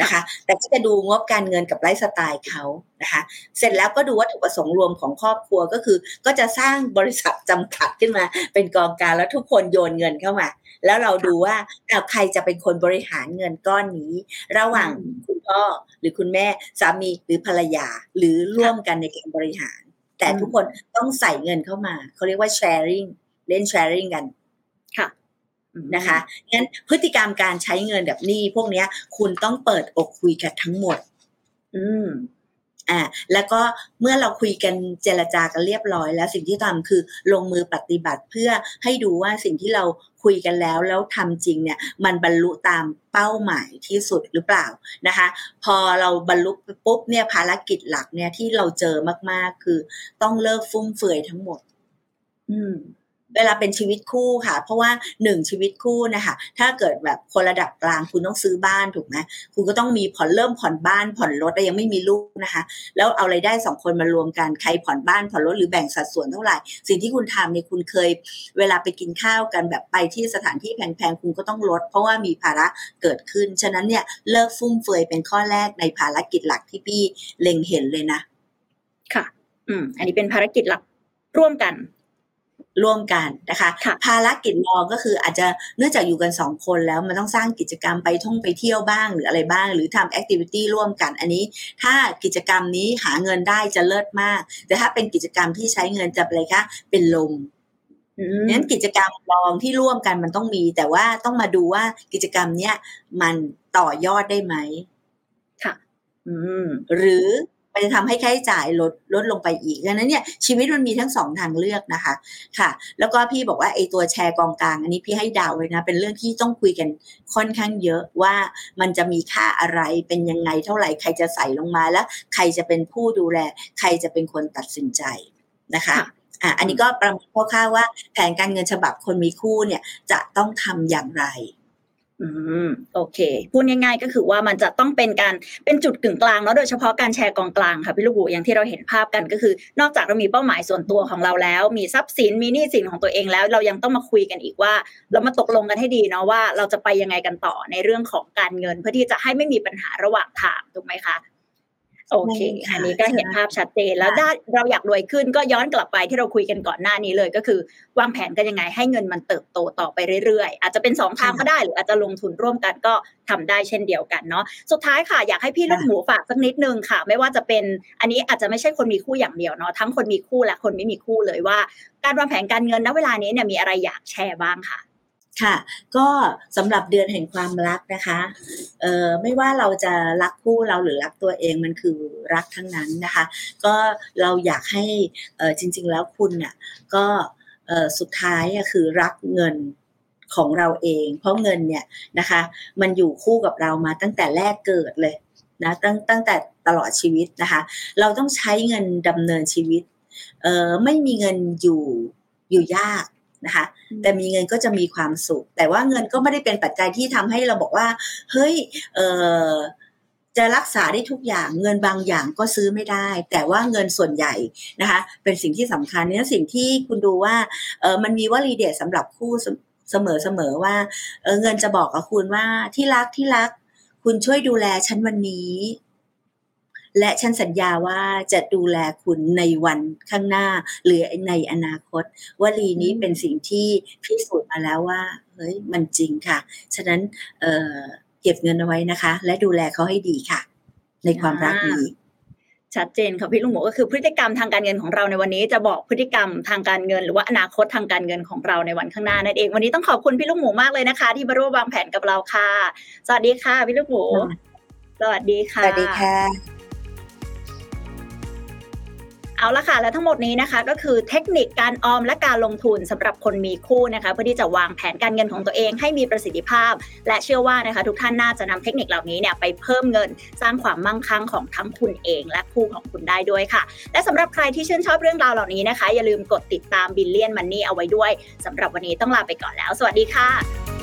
นะคะ แต่ก็จะดูงบการเงินกับไลฟ์สไตล์เขานะคะ เสร็จแล้วก็ดูวัตถุประสงค์รวมของครอบครัวก็คือ ก็จะสร้างบริษัทจำกัดขึ้นมา เป็นกองกลางแล้วทุกคนโยนเงินเข้ามา แล้วเราดูว่าใครจะเป็นคนบริหารเงินก้อนนี้ ระหว่างคุณพ่อหรือคุณแม่สามีหรือภรรยาหรือร่วมกันในการบริหาร แต่ทุกคนต้องใส่เงินเข้ามาเขาเรียกว่า sharing เล่น sharing กันค่ะนะคะงั้นพฤติกรรมการใช้เงินแบบนี้ พวกนี้คุณต้องเปิดอกคุยกันทั้งหมด อืม อ่าแล้วก็เมื่อเราคุยกันเจรจากันเรียบร้อย แล้วสิ่งที่ทำคือลงมือปฏิบัติเพื่อให้ดูว่าสิ่งที่เราคุยกันแล้วแล้วทำจริงเนี่ยมันบรรลุตามเป้าหมายที่สุดหรือเปล่านะคะ พอเราบรรลุปุ๊บเนี่ยภารกิจหลักเนี่ยที่เราเจอมากๆ คือต้องเลิกฟุ่มเฟือยทั้งหมด อืม เวลาเป็นชีวิตคู่ค่ะ เพราะว่าหนึ่งชีวิตคู่นะคะถ้าเกิดแบบคนระดับกลางคุณต้องซื้อบ้านถูกไหมคุณก็ต้องมีผ่อนเริ่มผ่อนบ้านผ่อนรถแต่ยังไม่มีลูกนะคะ แล้วเอาไรายได้สองคนมารวมกันใครผ่อนบ้านผ่อนรถหรือแบ่งสัดส่วนเท่าไหร่ สิ่งที่คุณทำเนี่ยคุณเคย เวลาไปกินข้าวกันแบบไปที่สถานที่แพงๆคุณก็ต้องลด เพราะว่ามีภาระเกิดขึ้น ฉะนั้นเนี่ยเลิกฟุ่มเฟือยเป็นข้อแรกในภารกิจหลักที่พี่เล็งเห็นเลยนะ ค่ะ อืม อันนี้เป็นภารกิจหลักร่วมกัน ร่วมกันนะคะคะ ภารกิจรองก็คืออาจจะเนื่องจากอยู่กันสองคนแล้วมันต้องสร้างกิจกรรมไปท่องไปเที่ยวบ้างหรืออะไรบ้าง หรือทำแอคทิวิตี้ร่วมกัน อันนี้ ถ้ากิจกรรมนี้หาเงินได้จะเลิศมาก แต่ถ้าเป็นกิจกรรมที่ใช้เงินจะอะไรคะเป็นลมนั้นกิจกรรมรองที่ร่วมกันมันต้องมี แต่ว่าต้องมาดูว่ากิจกรรมเนี้ยมันต่อยอดได้ไหมค่ะ อืม หรือ มันจะทำให้ค่าใช้จ่ายลดลดลงไปอีกดังนั้นเนี่ยชีวิตมันมีทั้งสองทางเลือกนะคะค่ะ แล้วก็พี่บอกว่าไอ้ตัวแชร์กองกลาง อันนี้พี่ให้ดาวไว้นะ เป็นเรื่องที่ต้องคุยกันค่อนข้างเยอะว่ามันจะมีค่าอะไรเป็นยังไงเท่าไหร่ใครจะใส่ลงมาแล้ว ใครจะเป็นผู้ดูแล ใครจะเป็นคนตัดสินใจนะคะอะอันนี้ก็ประมาณคร่าวๆว่าแผนการเงินฉบับคนมีคู่เนี่ยจะต้องทำอย่างไร อืมโอเค พูดง่ายๆก็คือว่ามันจะต้องเป็นการเป็นจุดกึ่งกลางเนาะโดยเฉพาะการแชร์กองกลางค่ะพี่ลูกบูอย่างที่เราเห็นภาพกันก็คือ นอกจากเรามีเป้าหมายส่วนตัวของเราแล้ว มีทรัพย์สินมีหนี้สินของตัวเองแล้ว เรายังต้องมาคุยกันอีกว่า เรามาตกลงกันให้ดีเนาะว่าเราจะไปยังไงกันต่อในเรื่องของการเงิน เพื่อที่จะให้ไม่มีปัญหาระหว่างทางถูกไหมคะ โอเค อันนี้ก็เห็นภาพชัดเจน แล้วถ้าเราอยากรวยขึ้นก็ย้อนกลับไปที่เราคุยกันก่อนหน้านี้เลย ก็คือ วางแผนกันยังไงให้เงินมันเติบโตต่อไปเรื่อยๆ อาจจะเป็นสองทางก็ได้หรืออาจจะลงทุนร่วมกันก็ทำได้เช่นเดียวกันเนาะ สุดท้ายค่ะอยากให้พี่ลูกหมูฝากสักนิดนึงค่ะ ไม่ว่าจะเป็นอันนี้อาจจะไม่ใช่คนมีคู่อย่างเดียวเนาะทั้งคนมีคู่และคนไม่มีคู่เลยว่า การวางแผนการเงินณเวลานี้เนี่ยมีอะไรอยากแชร์บ้างค่ะ ค่ะ ก็สำหรับเดือนแห่งความรักนะคะเอ่อไม่ว่าเราจะรักคู่เราหรือรักตัวเองมันคือรักทั้งนั้นนะคะ ก็เราอยากให้เอ่อจริง ๆ แล้วคุณน่ะก็เอ่อสุดท้ายคือรักเงินของเราเอง เพราะเงินเนี่ยนะคะ มันอยู่คู่กับเรามาตั้งแต่แรกเกิดเลยนะตั้งตั้งแต่ตลอดชีวิตนะคะ เราต้องใช้เงินดำเนินชีวิตเอ่อไม่มีเงินอยู่อยู่ยาก นะคะ แต่มีเงินก็จะมีความสุข แต่ว่าเงินก็ไม่ได้เป็นปัจจัยที่ทำให้เราบอกว่า เฮ้ย เออจะรักษาได้ทุกอย่างเงินบางอย่างก็ซื้อไม่ได้ แต่ว่าเงินส่วนใหญ่นะคะ เป็นสิ่งที่สำคัญเนี่ยสิ่งที่คุณดูว่าเออมันมีวลีเด็ดสำหรับคู่เสมอเสมอว่าเออเงินจะบอกกับคุณว่าที่รักที่รัก คุณช่วยดูแลฉันวันนี้ และฉันสัญญาว่าจะดูแลคุณในวันข้างหน้า หรือในอนาคตวลีนี้เป็นสิ่งที่พิสูจน์มาแล้วว่าเฮ้ยมันจริงค่ะ ฉะนั้นเเก็บเงินเอาไว้นะคะ และดูแลเขาให้ดีค่ะ ในความรักนี้ชัดเจนค่ะพี่ลุงหมูก็คือพฤติกรรมทางการเงินของเราในวันนี้จะบอกพฤติกรรมทางการเงิน หรือว่าอนาคตทางการเงินของเราในวันข้างหน้านั่นเองวันนี้ต้องขอบคุณพี่ลุงหมูมากเลยนะคะ ที่มาร่วมวางแผนกับเราค่ะ สวัสดีค่ะพี่ลุงหมู สวัสดีค่ะสวัสดีค่ะ เอาละค่ะ และทั้งหมดนี้นะคะ ก็คือเทคนิคการออมและการลงทุนสำหรับคนมีคู่นะคะ เพื่อที่จะวางแผนการเงินของตัวเองให้มีประสิทธิภาพ และเชื่อว่านะคะทุกท่านน่าจะนำเทคนิคเหล่านี้เนี่ยไปเพิ่มเงินสร้างความมั่งคั่งของทั้งคุณเอง และคู่ของคุณได้ด้วยค่ะ และสำหรับใครที่ชื่นชอบเรื่องราวเหล่านี้นะคะ อย่าลืมกดติดตามบิลเลียนมันนี่เอาไว้ด้วยสำหรับวันนี้ต้องลาไปก่อนแล้ว สวัสดีค่ะ